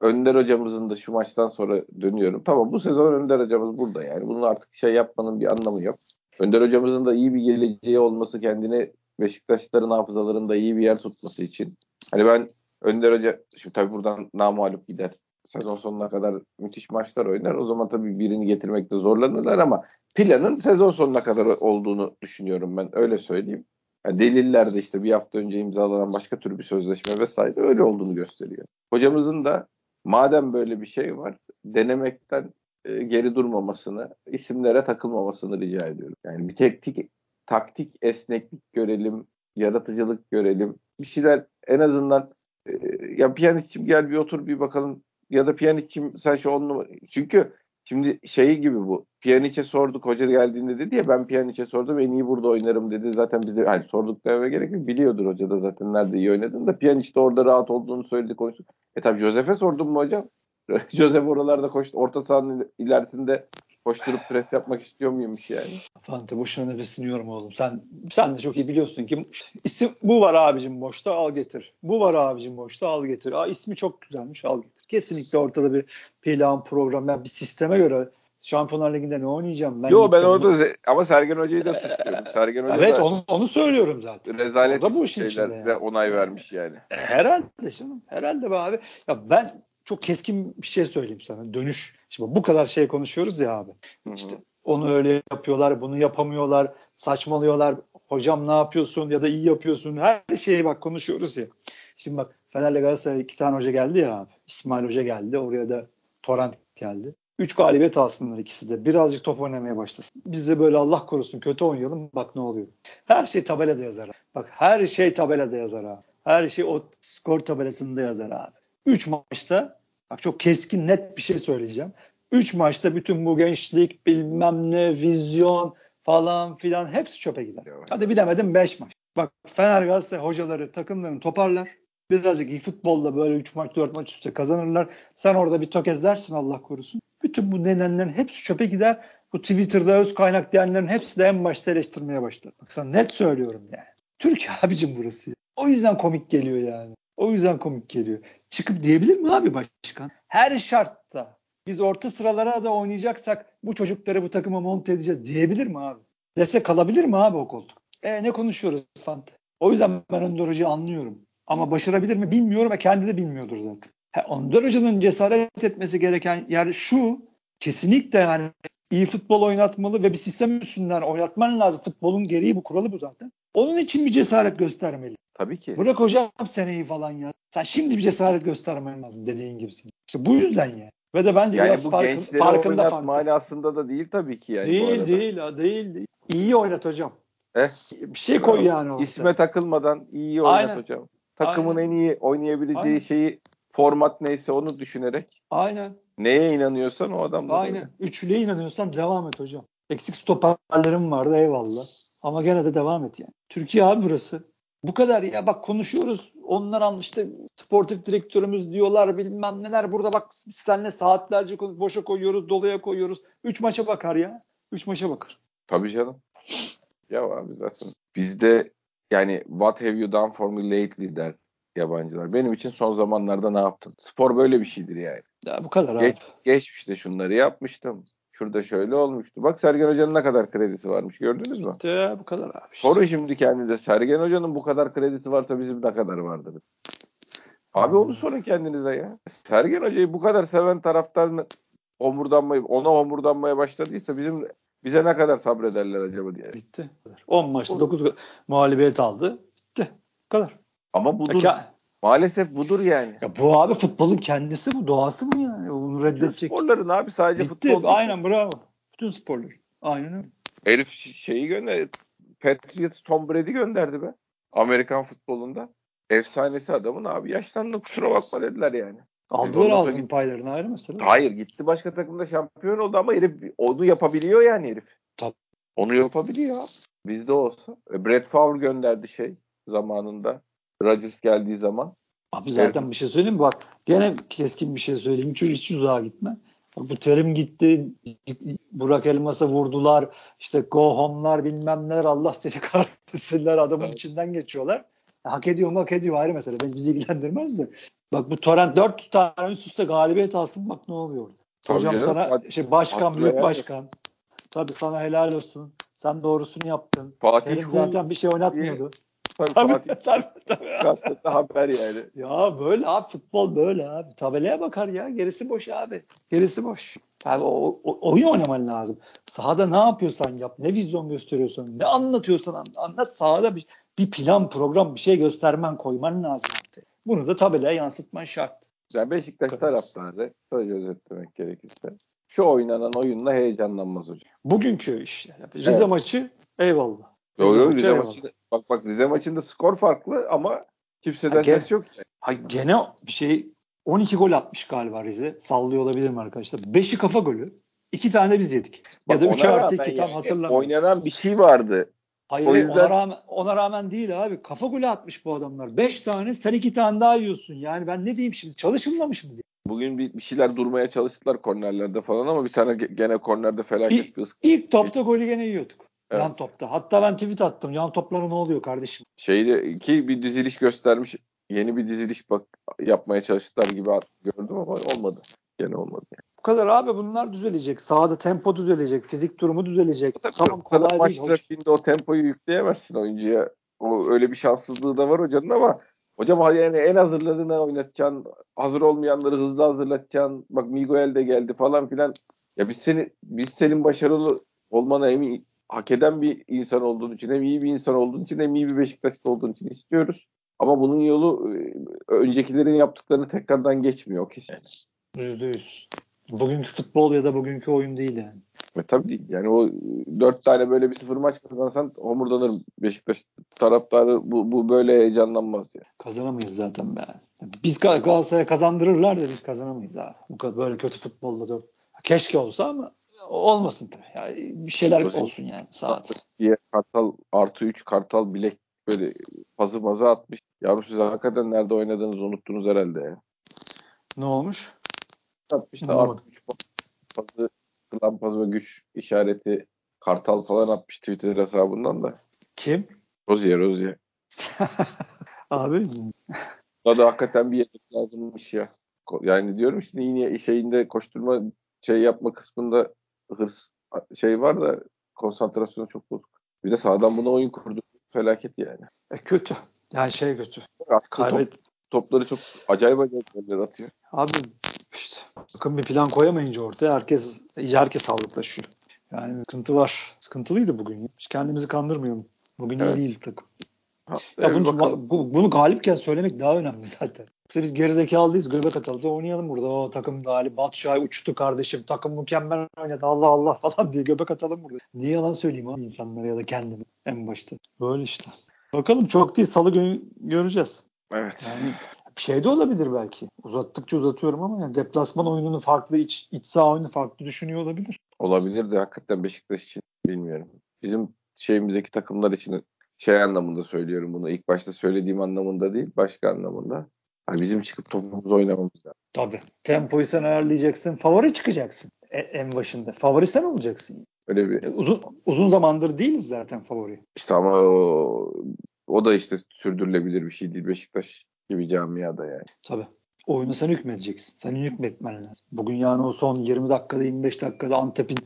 Önder hocamızın da şu maçtan sonra dönüyorum. Tamam bu sezon Önder hocamız burada yani. Bunun artık şey yapmanın bir anlamı yok. Önder hocamızın da iyi bir geleceği olması kendini Beşiktaşların hafızalarında iyi bir yer tutması için. Hani ben Önder Hoca şimdi tabii buradan namalup gider. Sezon sonuna kadar müthiş maçlar oynar. O zaman tabii birini getirmekte zorlanırlar ama planın sezon sonuna kadar olduğunu düşünüyorum ben. Öyle söyleyeyim. Yani deliller de işte bir hafta önce imzalanan başka tür bir sözleşme vesaire öyle olduğunu gösteriyor. Hocamızın da madem böyle bir şey var denemekten e, geri durmamasını, isimlere takılmamasını rica ediyorum. Yani bir teknik taktik esneklik görelim, yaratıcılık görelim. Bir şeyler en azından e, ya Pjanic'cim gel bir otur bir bakalım ya da Pjanic'cim sen şu on numara çünkü Şimdi şeyi gibi bu. Pjanic'e sorduk hoca geldiğinde dedi ya ben Pjanic'e sordum en iyi burada oynarım dedi. Zaten biz de hani sorduk demeye gerek yok. Biliyordur hoca da zaten nerede iyi oynadığını da Pjanic de orada rahat olduğunu söyledi koştu. E tabi Josef'e sordum mu hocam? Josef oralarda koştu. Orta sahanın ilerisinde koşturup pres yapmak istiyor muymuş yani? Fante boşuna nefesini yorma oğlum. Sen sen de çok iyi biliyorsun ki isim bu var abicim boşta al getir. Bu var abicim boşta al getir. Aa ismi çok güzelmiş al getir. Kesinlikle ortada bir plan program yani bir sisteme göre Şampiyonlar Ligi'nde ne oynayacağım? Ben Yo ben orada bunu... ama Sergen Hoca'yı da suçluyorum. Sergen Hoca Evet onu, onu söylüyorum zaten. Rezalet bu işin şeyler yani. onay vermiş yani. Herhalde canım. Herhalde be abi. Ya ben çok keskin bir şey söyleyeyim sana. Dönüş. Şimdi bu kadar şey konuşuyoruz ya abi. Hı-hı. İşte onu öyle yapıyorlar, bunu yapamıyorlar, saçmalıyorlar. Hocam ne yapıyorsun ya da iyi yapıyorsun. Her şeyi bak konuşuyoruz ya. Şimdi bak Fener'le Galatasaray iki tane hoca geldi ya abi. İsmail Hoca geldi. Oraya da Torrent geldi. Üç galibiyet alsınlar ikisi de. Birazcık top oynamaya başlasın. Biz de böyle Allah korusun kötü oynayalım. Bak ne oluyor. Her şey tabelada yazar. Abi. Bak her şey tabelada yazar abi. Her şey o skor tabelasında yazar abi. 3 maçta bak çok keskin net bir şey söyleyeceğim. 3 maçta bütün bu gençlik bilmem ne vizyon falan filan hepsi çöpe gider. Hadi bilemedim 5 maç. Bak Fener Galatasaray hocaları takımlarını toparlar. Birazcık iyi futbolla böyle 3 maç 4 maç üstte kazanırlar. Sen orada bir tökezlersin Allah korusun. Bütün bu denenlerin hepsi çöpe gider. Bu Twitter'da öz kaynak diyenlerin hepsi de en başta eleştirmeye başlar. Bak sana net söylüyorum yani. Türkiye abicim burası. O yüzden komik geliyor yani. O yüzden komik geliyor. Çıkıp diyebilir mi abi başkan? Her şartta biz orta sıralara da oynayacaksak bu çocukları bu takıma monte edeceğiz diyebilir mi abi? Dese kalabilir mi abi o koltuk? E ne konuşuyoruz Fante? O yüzden ben Önder Hoca'yı anlıyorum. Ama başarabilir mi bilmiyorum ve kendi de bilmiyordur zaten. Ha, Önder Hoca'nın cesaret etmesi gereken yer şu kesinlikle yani iyi futbol oynatmalı ve bir sistem üstünden oynatman lazım. Futbolun gereği bu kuralı bu zaten. Onun için bir cesaret göstermeli. Tabii ki. Bırak hocam seneyi falan ya. Sen şimdi bir cesaret göstermen lazım dediğin gibisin. İşte bu yüzden yani. Ve de bence yani biraz bu farkın, farkında falan. manasında da değil tabii ki yani. Değil değil değil değil. İyi oynat hocam. Eh. Bir şey koy yani ortaya. İsme takılmadan iyi oynat Aynen. hocam. Takımın Aynen. en iyi oynayabileceği Aynen. şeyi format neyse onu düşünerek. Aynen. Neye inanıyorsan o adamla. Aynen. Öyle. Üçlüye inanıyorsan devam et hocam. Eksik stoperlerim vardı eyvallah. Ama gene de devam et yani. Türkiye abi burası. Bu kadar ya bak konuşuyoruz. Onlar işte sportif direktörümüz diyorlar bilmem neler. Burada bak biz seninle saatlerce boşa koyuyoruz, doluya koyuyoruz. Üç maça bakar ya. Üç maça bakar. Tabii canım. Ya abi zaten bizde yani what have you done for me lately der yabancılar. Benim için son zamanlarda ne yaptın? Spor böyle bir şeydir yani. Ya bu kadar Geç, abi. Geçmişte şunları yapmıştım. Şurada şöyle olmuştu. Bak Sergen Hoca'nın ne kadar kredisi varmış gördünüz mü? De, bu kadar abi. Sorun şimdi kendinize. Sergen Hoca'nın bu kadar kredisi varsa bizim ne kadar vardır? Abi onu sorun kendinize ya. Sergen Hoca'yı bu kadar seven taraftar homurdanmayı, ona homurdanmaya başladıysa bizim bize ne kadar sabrederler acaba diye. Bitti. 10 maçta 9 muhalefet aldı. Bitti. Bu kadar. Ama budur. Ya, Maalesef budur yani. ya bu abi futbolun kendisi bu. Doğası bu yani. Bunu Bütün reddedecek. sporların abi sadece Bitti. futbol. Aynen bravo. Bütün sporlar. Aynen öyle. Herif şeyi gönder. Patriots Tom Brady gönderdi be. Amerikan futbolunda. Efsanesi adamın abi yaşlandı kusura bakma dediler yani. Aldılar ağzının paylarını ayrı mesele. Hayır gitti başka takımda şampiyon oldu ama herif onu yapabiliyor yani herif. Tabii. Onu yapabiliyor. abi. Bizde olsa. E, Brett Favre gönderdi şey zamanında. Rodgers geldiği zaman. Abi zaten bir şey söyleyeyim mi? Bak gene keskin bir şey söyleyeyim. Hiç, hiç uzağa gitme. Bak bu terim gitti. Burak Elmas'a vurdular. İşte go home'lar bilmem neler. Allah seni kahretsinler. Adamın Evet. içinden geçiyorlar. Hak ediyor mu hak ediyor ayrı mesele. Beni bizi ilgilendirmez de. Bak bu Torrent 4 tane üst üste galibiyet alsın bak ne oluyor. Tabii Hocam canım. sana şey başkan büyük başkan. Tabii sana helal olsun. Sen doğrusunu yaptın. Fatih Terim zaten bir şey oynatmıyordu. Tabii, Tabii tabii tabii. gazetede haber yani. Ya böyle abi futbol böyle abi. Tabelaya bakar ya. Gerisi boş abi. Gerisi boş. Abi o, o- oyun oynaman lazım. Sahada ne yapıyorsan yap. Ne vizyon gösteriyorsan, ne anlatıyorsan an- anlat. Sahada bir, bir plan, program, bir şey göstermen, koyman lazım ortaya. Bunu da tabelaya yansıtman şart. Yani Beşiktaş taraftarı, sadece özetlemek gerekirse, şu oynanan oyunla heyecanlanmaz hocam. Bugünkü işte. Rize Evet. maçı eyvallah. Doğru maçı Rize eyvallah. Bak bak Rize maçında skor farklı ama kimseden Ha, ses yok. Hay gene bir şey 12 gol atmış galiba Rize. Sallıyor olabilirim arkadaşlar. 5'i kafa golü. 2 tane biz yedik. Ya da Bak, 3'e ona artı rağmen 2 tam yani hatırlamıyorum. Oynanan bir şey vardı. Hayır O yüzden- ona rağmen ona rağmen değil abi. Kafa golü atmış bu adamlar. 5 tane sen 2 tane daha yiyorsun. Yani ben ne diyeyim şimdi? Çalışılmamış mı diye. Bugün bir, bir şeyler durmaya çalıştılar kornerlerde falan ama bir tane ge- gene kornerde felaket İlk, bir ısk- ilk topta golü gene yiyorduk. Evet. Yan topta. Hatta ben tweet attım. Yan toplara ne oluyor kardeşim? şeyde ki bir diziliş göstermiş. Yeni bir diziliş bak yapmaya çalıştılar gibi gördüm ama olmadı. Gene olmadı. Yani. Bu kadar abi bunlar düzelecek. Sahada tempo düzelecek. Fizik durumu düzelecek. Tamam Bu kadar kolay maç değil. Hoca. trafiğinde o tempoyu yükleyemezsin oyuncuya. O öyle bir şanssızlığı da var hocanın ama hocam yani en hazırlarını oynatacaksın. Hazır olmayanları hızlı hazırlatacaksın. Bak Miguel de geldi falan filan. Ya biz seni biz senin başarılı olmana emin hak eden bir insan olduğun için hem iyi bir insan olduğun için hem iyi bir Beşiktaşlı olduğun için istiyoruz. Ama bunun yolu e, öncekilerin yaptıklarını tekrardan geçmiyor kesin. Yüzde yüz. Bugünkü futbol ya da bugünkü oyun değil yani. Ve tabii değil. Yani o e, dört tane böyle bir sıfır maç kazansan homurdanırım. Beşiktaş taraftarı bu, bu böyle heyecanlanmaz diye. Kazanamayız zaten be. Biz Gal- Galatasaray'a kazandırırlar da biz kazanamayız abi. Bu kadar böyle kötü futbolda da. Keşke olsa ama olmasın tabii. Yani bir şeyler Olsun. olsun yani sahada. diye Kartal artı 3 Kartal bilek böyle pazı mazı atmış. Yavrum siz hakikaten nerede oynadığınızı unuttunuz herhalde ya. Ne olmuş? Atmış da artı 3 pazı kılan pazı ve güç işareti Kartal falan atmış Twitter hesabından da. Kim? Rozier Rozier. Abi Buna da hakikaten bir yedek lazımmış ya. Yani diyorum işte yine şeyinde koşturma şey yapma kısmında hırs şey var da konsantrasyonu çok bozuk. Bir de sağdan buna oyun kurdu. Felaket yani. e, kötü. Yani şey kötü. Attığı top, Kaybet. topları çok acayip acayip goller atıyor. Abi işte bakın bir plan koyamayınca ortaya herkes herkes sağlıklaşıyor. Yani sıkıntı var. Sıkıntılıydı bugün. Hiç kendimizi kandırmayalım. Bugün Evet. iyi değil takım. Ha, Ya evet, bunu, bu- bunu galipken söylemek daha önemli zaten. Yoksa biz gerizekalıyız. Göbek atalım. Oynayalım burada. O takım. Batu Şahin uçtu kardeşim. Takım mükemmel oynadı. Allah Allah falan diye göbek atalım burada. Niye yalan söyleyeyim abi insanlara ya da kendime en başta. Böyle işte. Bakalım çok değil. Salı günü göreceğiz. Evet. Yani bir şey de olabilir belki. Uzattıkça uzatıyorum ama yani deplasman oyununu farklı, iç, iç saha oyunu farklı düşünüyor olabilir. Olabilir de hakikaten Beşiktaş için bilmiyorum. Bizim şeyimizdeki takımlar için şey anlamında söylüyorum bunu. İlk başta söylediğim anlamında değil, başka anlamında. Hani bizim çıkıp topumuzu oynamamız lazım. Tabii. Tempoyu sen ayarlayacaksın. Favori çıkacaksın e- en başında. Favori sen olacaksın. Öyle bir E, Uzun uzun zamandır değiliz zaten favori. işte ama o, o da işte sürdürülebilir bir şey değil Beşiktaş gibi camiada yani. Tabii. Oyunu sen hükmedeceksin. Senin hükmetmen lazım. Bugün yani o son 20 dakikada 25 dakikada Antep'in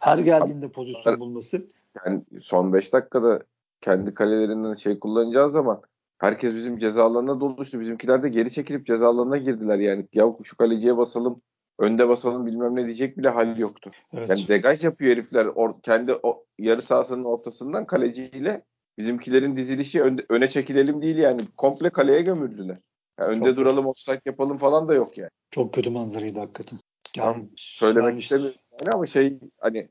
her geldiğinde pozisyon bulması. Yani son 5 dakikada kendi kalelerinden şey kullanacağı zaman herkes bizim ceza alanına doluştu. Bizimkiler de geri çekilip ceza alanına girdiler yani. Ya şu kaleciye basalım, önde basalım bilmem ne diyecek bile hal yoktu. Evet. Yani degaj yapıyor herifler or, kendi o, yarı sahasının ortasından kaleciyle bizimkilerin dizilişi önde, öne çekilelim değil yani. Komple kaleye gömüldüler. Yani önde Çok duralım, offside yapalım falan da yok yani. Çok kötü manzaraydı hakikaten. Yani, Tam söylemek yani, istemiyorum yani ama şey hani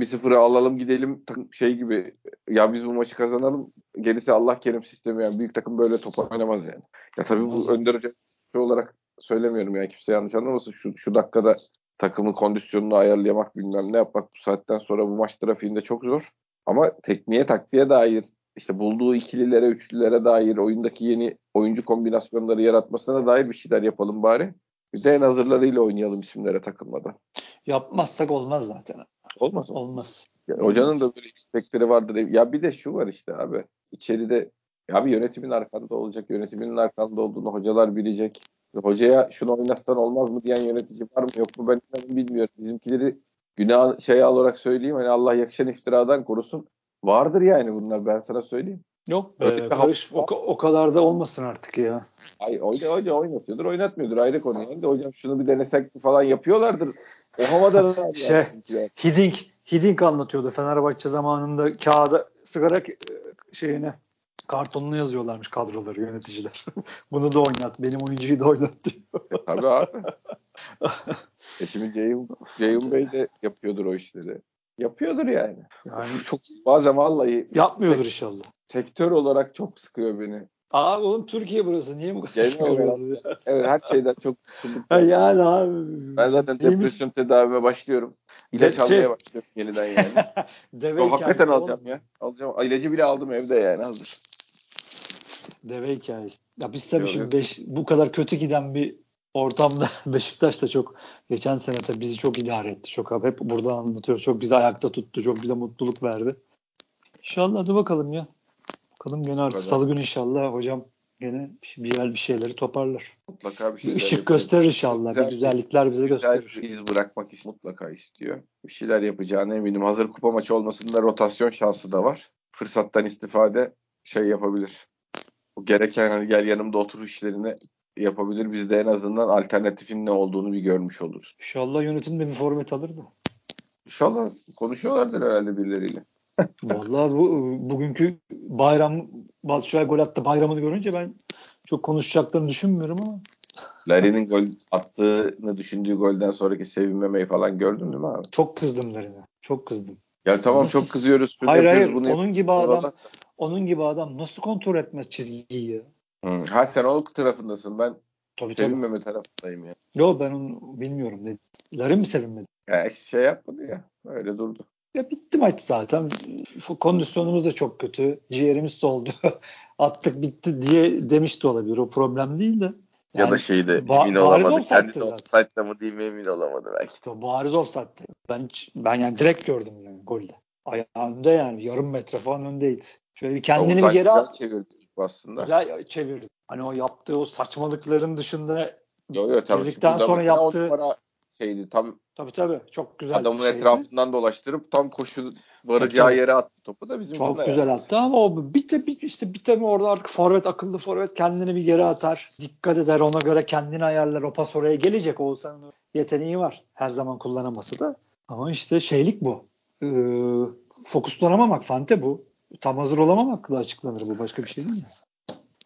bir sıfırı alalım gidelim şey gibi ya biz bu maçı kazanalım gerisi Allah kerim sistemi yani büyük takım böyle top oynamaz yani. Ya tabii bu Önder Hoca şey olarak söylemiyorum yani kimse yanlış anlamasın şu, şu dakikada takımın kondisyonunu ayarlayamak bilmem ne yapmak bu saatten sonra bu maç trafiğinde çok zor. Ama tekniğe taktiğe dair işte bulduğu ikililere, üçlülere dair oyundaki yeni oyuncu kombinasyonları yaratmasına dair bir şeyler yapalım bari. Bir de en hazırlarıyla oynayalım isimlere takılmadan. Yapmazsak olmaz zaten. Olmaz. Olmaz. Ya, hocanın da böyle istekleri vardır. Ya bir de şu var işte abi. İçeride ya bir yönetimin arkanda olacak. Yönetiminin arkanda olduğunu hocalar bilecek. Hocaya şunu oynatsan olmaz mı diyen yönetici var mı yok mu ben bilmiyorum. Bizimkileri günah şey olarak söyleyeyim hani Allah yakışan iftiradan korusun. Vardır yani bunlar ben sana söyleyeyim. Yok be Barış o, o kadar da olmasın artık ya. Ay hoca, hoca oynatıyordur oynatmıyordur ayrı konu. Yani de hocam şunu bir denesek falan yapıyorlardır. O havada da şey. Hiding, Hiding anlatıyordu Fenerbahçe zamanında kağıda sigara şeyine kartonuna yazıyorlarmış kadroları yöneticiler. Bunu da oynat. Benim oyuncuyu da oynat diyor. E, tabii abi. e şimdi Ceyhun, Ceyhun Bey de yapıyordur o işleri. Yapıyordur yani. Yani çok bazen vallahi yapmıyordur tek, inşallah. Sektör olarak çok sıkıyor beni. Abi oğlum Türkiye burası. Niye bu kadar sıkıyorsun? Evet her şeyden çok Yani abi. Ben zaten depresyon tedavime başlıyorum. İlaç şey, almaya başlıyorum yeniden yani. Deve o, hakikaten alacağım ya. Alacağım. İlacı bile aldım evde yani hazır. Deve hikayesi. Ya biz tabii Yok, şimdi beş, bu kadar kötü giden bir ortamda Beşiktaş da çok geçen sene tabii bizi çok idare etti. Çok hep burada anlatıyoruz. Çok bizi ayakta tuttu. Çok bize mutluluk verdi. İnşallah hadi bakalım ya. Bakalım gene artık salı günü inşallah hocam gene bir yer bir şeyleri toparlar. Mutlaka bir şeyler. Bir ışık gösterir inşallah. Güzel, bir güzellikler bize gösterir. Güzel iz bırakmak mutlaka istiyor. Bir şeyler yapacağını eminim. Hazır kupa maçı olmasında rotasyon şansı da var. Fırsattan istifade şey yapabilir. Bu gereken hani gel yanımda otur işlerini yapabilir. Biz de en azından alternatifin ne olduğunu bir görmüş oluruz. İnşallah yönetim de bir forvet alır da. İnşallah konuşuyorlardır herhalde birileriyle. Vallahi bu bugünkü bayram Batshuayi gol attı bayramını görünce ben çok konuşacaklarını düşünmüyorum ama. Larry'nin gol attığını düşündüğü golden sonraki sevinmemeyi falan gördün değil mi abi? Çok kızdım Larry'ne. Çok kızdım. Ya tamam nasıl? çok kızıyoruz. Hayır hayır bunu onun gibi adam onun gibi adam nasıl kontrol etmez çizgiyi ya? Hı. Ha sen o tarafındasın. Ben tabii, sevinmeme tabii. tarafındayım ya. Yok ben onu bilmiyorum. Larry mi sevinmedi? Ya şey yapmadı ya. Öyle durdu. Ya bitti maç zaten. Kondisyonumuz da çok kötü. Ciğerimiz soldu. Attık bitti diye demiş de olabilir. O problem değil de. Yani, ya da şeyde emin olamadı. Kendisi offside'da mı değil mi emin olamadı belki. İşte bariz offside'da. Ben hiç, ben yani direkt gördüm yani golde. Ayağında yani yarım metre falan öndeydi. Şöyle bir kendini bir geri at. çevirdi aslında. Güzel çevirdi. Hani o yaptığı o saçmalıkların dışında yo, yo, tabii girdikten sonra yaptığı şeydi tam tabii tabii çok güzel adamın şeydi. etrafından dolaştırıp tam koşu varacağı yere attı topu da bizim çok güzel yani. attı ama o bir de bir, işte bir tabi orada artık forvet akıllı forvet kendini bir geri atar dikkat eder ona göre kendini ayarlar o pas oraya gelecek Oğuzhan'ın yeteneği var her zaman kullanamasa da ama işte şeylik bu ee, fokuslanamamak fante bu tam hazır olamamakla açıklanır bu başka bir şey değil mi?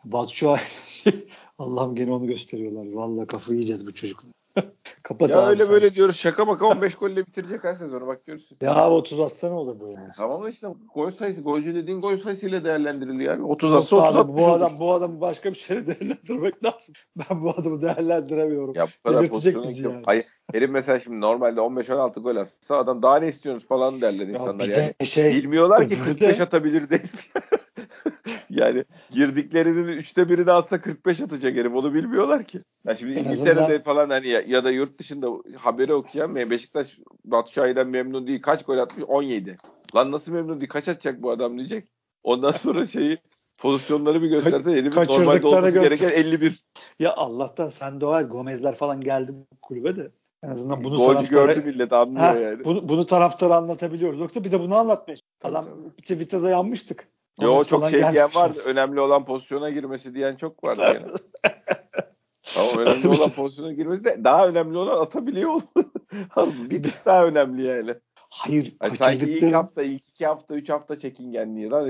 Batshuayi Allah'ım gene onu gösteriyorlar. Vallahi kafayı yiyeceğiz bu çocuklar. Kapat ya öyle sen. böyle diyoruz şaka maka 15 golle bitirecek her sezonu bak görürsün. Ya 30 atsa ne olur bu yani? Tamam işte gol sayısı golcü dediğin gol sayısıyla değerlendiriliyor abi. 30 atsa 30 adam, bu adam bu adam başka bir şeyle değerlendirmek lazım. Ben bu adamı değerlendiremiyorum. Ya bu kadar bizi yani. Hayır. Herif mesela şimdi normalde 15-16 gol atsa adam daha ne istiyorsunuz falan derler insanlar ya yani. Şey, Bilmiyorlar ki 45 de... atabilir değil. yani girdiklerinin üçte birini atsa 45 atacak herif. Onu bilmiyorlar ki. Ya şimdi en İngiltere'de azından... falan hani ya, ya da yurt dışında haberi okuyacağım. Beşiktaş Batu Şahin'den memnun değil. Kaç gol atmış? 17. Lan nasıl memnun değil? Kaç atacak bu adam diyecek. Ondan sonra şeyi pozisyonları bir gösterse herifin normalde olması göster. gereken 51. ya Allah'tan sen dua et. Gomezler falan geldi kulübe de. En azından bunu Golcü taraftara, gördü millet anlıyor Ha, yani. bunu, bunu taraftara anlatabiliyoruz. Yoksa bir de bunu anlatmaya Adam. Twitter'da yanmıştık. Yo çok şey diyen vardı. olsun. Önemli olan pozisyona girmesi diyen çok vardı yani. Ama önemli olan pozisyona girmesi de daha önemli olan atabiliyor olması. bir tık daha önemli yani. Hayır Ay, sanki ilk hafta, ilk iki hafta, üç hafta çekingenliği lan.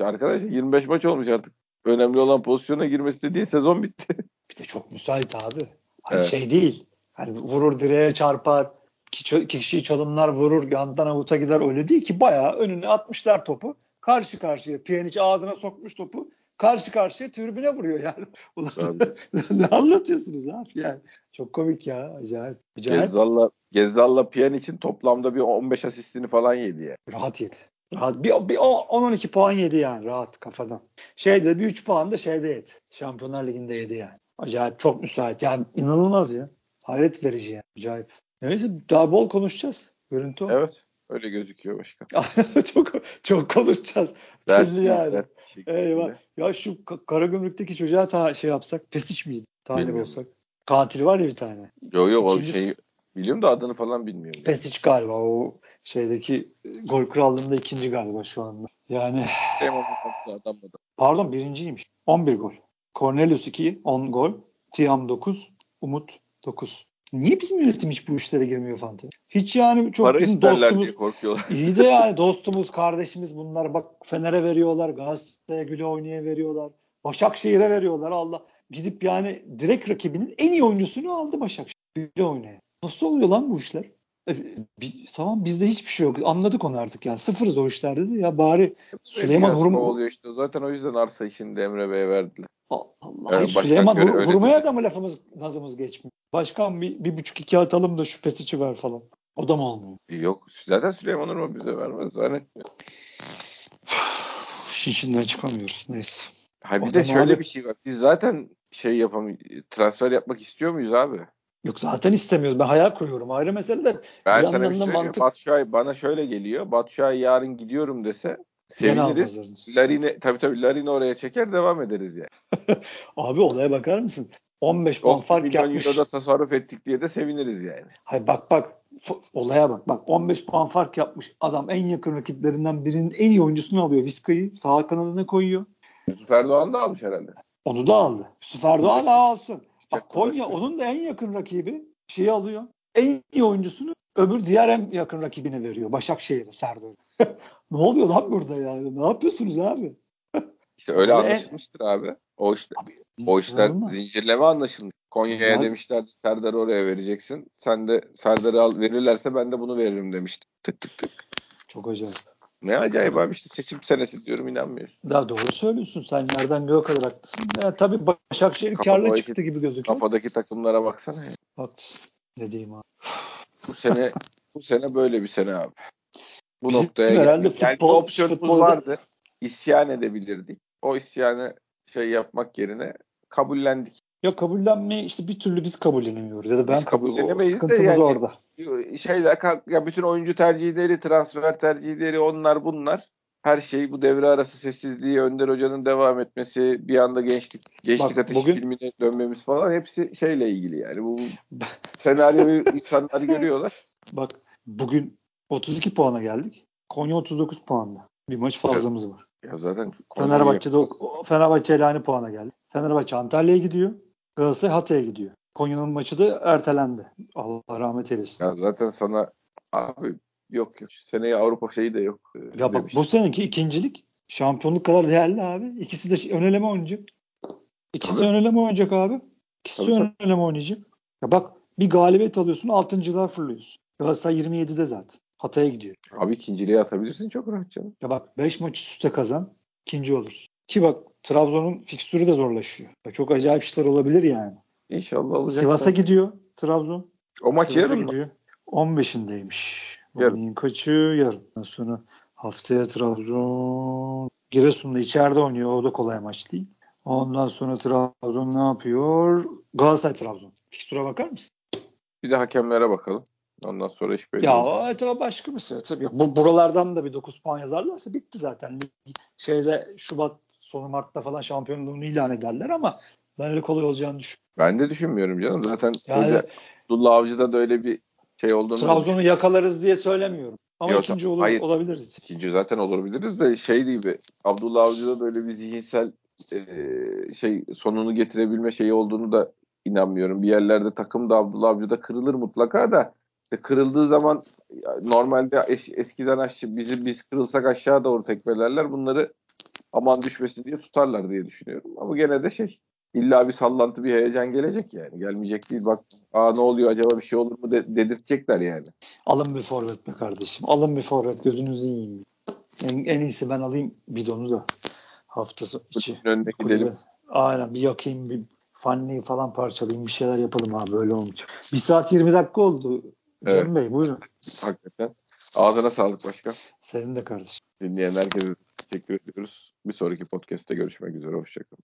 Arkadaşlar 25 maç olmuş artık. Önemli olan pozisyona girmesi dediği sezon bitti. bir de çok müsait abi. Hani Evet. şey değil. Hani vurur direğe çarpar. iki kişiyi çalımlar vurur. Yandan avuta gider. Öyle değil ki. Bayağı önüne atmışlar topu. Karşı karşıya. Pjanic ağzına sokmuş topu. Karşı karşıya tribüne vuruyor yani. Ulan ne anlatıyorsunuz abi yani. Çok komik ya. Acayip. Acayip. Gezzal'la, Gezzal'la Pjanic'in toplamda bir 15 asistini falan yedi ya. Rahat yedi. Rahat. Bir, bir 10-12 puan yedi yani rahat kafadan. Şeyde bir 3 puan da şeyde yedi. Şampiyonlar Ligi'nde yedi yani. Acayip çok müsait. Yani inanılmaz ya. Hayret verici yani. Acayip. Neyse daha bol konuşacağız. Görüntü o. Evet. Öyle gözüküyor başkan. çok çok konuşacağız. Belli yani. dert. Eyvah. Ya şu Ka- Karagümrük'teki çocuğa ta şey yapsak. Pesic miydi? Talip Bilmiyorum. olsak. Katil var ya bir tane. Yok yok o İkincisi- şeyi biliyorum da adını falan bilmiyorum. Pesic galiba o şeydeki e, gol krallığında ikinci galiba şu anda. Yani. Pardon birinciymiş. 11 gol. Cornelius 2, 10 gol. Tiam 9, Umut 9. Niye bizim yönetim hiç bu işlere girmiyor Fante? Hiç yani çok Para bizim dostumuz. korkuyorlar. İyi de yani dostumuz, kardeşimiz bunlar. Bak Fener'e veriyorlar, Galatasaray'a Güle oynaya veriyorlar. Başakşehir'e veriyorlar Allah. Gidip yani direkt rakibinin en iyi oyuncusunu aldı Başakşehir. Güle oynaya. Nasıl oluyor lan bu işler? E, bir- tamam bizde hiçbir şey yok. Anladık onu artık yani. Sıfırız o işlerde de ya bari Süleyman Hurma oluyor işte. Zaten o yüzden arsa işini de Emre Bey'e verdiler. Allah başkan Süleyman dedi. da mı lafımız nazımız geçmiyor? Başkan bir, bir buçuk iki atalım da şu pesici ver falan. O da mı olmuyor? Yok. Zaten Süleyman Urma bize vermez. Zannetmiyorum. İşin içinden çıkamıyoruz. Neyse. Ha bir O de şöyle abi- bir şey var. Biz zaten şey yapam transfer yapmak istiyor muyuz abi? Yok zaten istemiyoruz. Ben hayal kuruyorum. Ayrı mesele de Ben Bir sana bir şey mantık- Batu Şahin bana şöyle geliyor. Batu Şahin yarın gidiyorum dese seviniriz. Larin'i tabii tabii Larin'i oraya çeker devam ederiz yani. Abi olaya bakar mısın? 15 puan 10 fark yapmış. euroda tasarruf ettik diye de seviniriz yani. Hayır bak bak olaya bak. Bak 15 puan fark yapmış. Adam en yakın rakiplerinden birinin en iyi oyuncusunu alıyor. Vizca'yı sağ kanadına koyuyor. Yusuf Erdoğan da almış herhalde. Onu da aldı. Yusuf Erdoğan alsın. Bak Konya onun da en yakın rakibi şeyi alıyor. En iyi oyuncusunu öbür diğer en yakın rakibine veriyor. Başakşehir'e Serdar. ne oluyor lan burada yani? Ne yapıyorsunuz abi? İşte öyle anlaşılmıştır abi. O işte Abi o işler zincirleme anlaşılmış. Konya'ya Zaten- demişlerdi Serdar'ı oraya vereceksin. Sen de Serdar'ı al verirlerse ben de bunu veririm demişti. Tık tık tık. Çok acayip. Ne acayip abi işte seçim senesi diyorum inanmıyorsun. Daha doğru söylüyorsun. Sen nereden göğe kadar haklısın. Ya, tabii Başakşehir karlı çıktı gibi gözüküyor. Kafadaki takımlara baksana ya. Haklısın. Ne diyeyim abi. Bu sene bu sene böyle bir sene abi. Bu Bizim noktaya herhalde geldik. Yani futbol- opsiyonumuz futbolda- vardı. İsyan edebilirdik. O isyanı şey yapmak yerine kabullendik. Ya kabullenmeyi işte bir türlü biz kabullenemiyoruz. Ya da ben Biz kabul Sıkıntımız yani- orada. Şeyler ya bütün oyuncu tercihleri, transfer tercihleri onlar bunlar. Her şey bu devre arası sessizliği, Önder Hoca'nın devam etmesi, bir anda gençlik, gençlik Bak, ateşi bugün- filmine dönmemiz falan hepsi şeyle ilgili yani. Bu senaryoyu insanlar görüyorlar. Bak bugün 32 puana geldik. Konya 39 puanda. Bir maç fazlamız var. Ya zaten Fenerbahçe'de o, Fenerbahçe ile aynı puana geldi. Fenerbahçe Antalya'ya gidiyor. Galatasaray Hatay'a gidiyor. Konya'nın maçı da ertelendi. Allah rahmet eylesin. Ya zaten sana abi yok yok. Seneye Avrupa şeyi de yok. e, Ya bak demiş. bu seneki ikincilik şampiyonluk kadar değerli abi. İkisi de ön eleme oynayacak. İkisi de Tabii. ön eleme oynayacak abi. İkisi de Tabii, ön eleme oynayacak. Ya bak bir galibiyet alıyorsun altıncılığa fırlıyorsun. Galatasaray 27'de zaten. Hatay'a gidiyor. Abi ikinciliğe atabilirsin çok rahat canım. Ya bak 5 maç üst üste kazan ikinci olursun. Ki bak Trabzon'un fikstürü de zorlaşıyor. Ya çok acayip işler olabilir yani. İnşallah olacak. Sivas'a gidiyor Trabzon. O maç Sivas'a yarın mı? gidiyor. 15'indeymiş. Yarın. Kaçı? Yarın. Ondan sonra haftaya Trabzon Giresun'da içeride oynuyor. O da kolay maç değil. Ondan sonra Trabzon ne yapıyor? Galatasaray Trabzon. Fikstüre bakar mısın? Bir de hakemlere bakalım. Ondan sonra iş belli Ya o, evet, o başka bir şey. Tabii. Bu, buralardan da bir 9 puan yazarlarsa bitti zaten. Şeyde Şubat sonu Mart'ta falan şampiyonluğunu ilan ederler ama Ben öyle kolay olacağını düşünüyorum. Ben de düşünmüyorum canım. Zaten Yani- Abdullah Avcı'da da öyle bir şey olduğunu Trabzon'u yakalarız diye söylemiyorum. Ama Yok, ikinci olur, hayır. olabiliriz. İkinci zaten olabiliriz de şey gibi Abdullah Avcı'da böyle bir zihinsel e, şey sonunu getirebilme şeyi olduğunu da inanmıyorum. Bir yerlerde takım da Abdullah Avcı'da kırılır mutlaka da işte kırıldığı zaman normalde es- eskiden aşağı bizi biz kırılsak aşağı doğru tekmelerler. Bunları aman düşmesin diye tutarlar diye düşünüyorum. Ama gene de şey illa bir sallantı bir heyecan gelecek yani. Gelmeyecek değil bak aa ne oluyor acaba bir şey olur mu de, dedirtecekler yani. Alın bir forvet be kardeşim. Alın bir forvet. Gözünüzü yiyeyim. En, en iyisi ben alayım bidonu da. Hafta so- içi. Önüne gidelim. Aynen bir yakayım bir fanneyi falan parçalayayım bir şeyler yapalım abi böyle olmayacak. 1 saat 20 dakika oldu. Cem Evet. Bey buyurun. Hakikaten. Ağzına sağlık başkan. Senin de kardeşim. Dinleyen herkese teşekkür ediyoruz. Bir sonraki podcast'te görüşmek üzere. Hoşçakalın.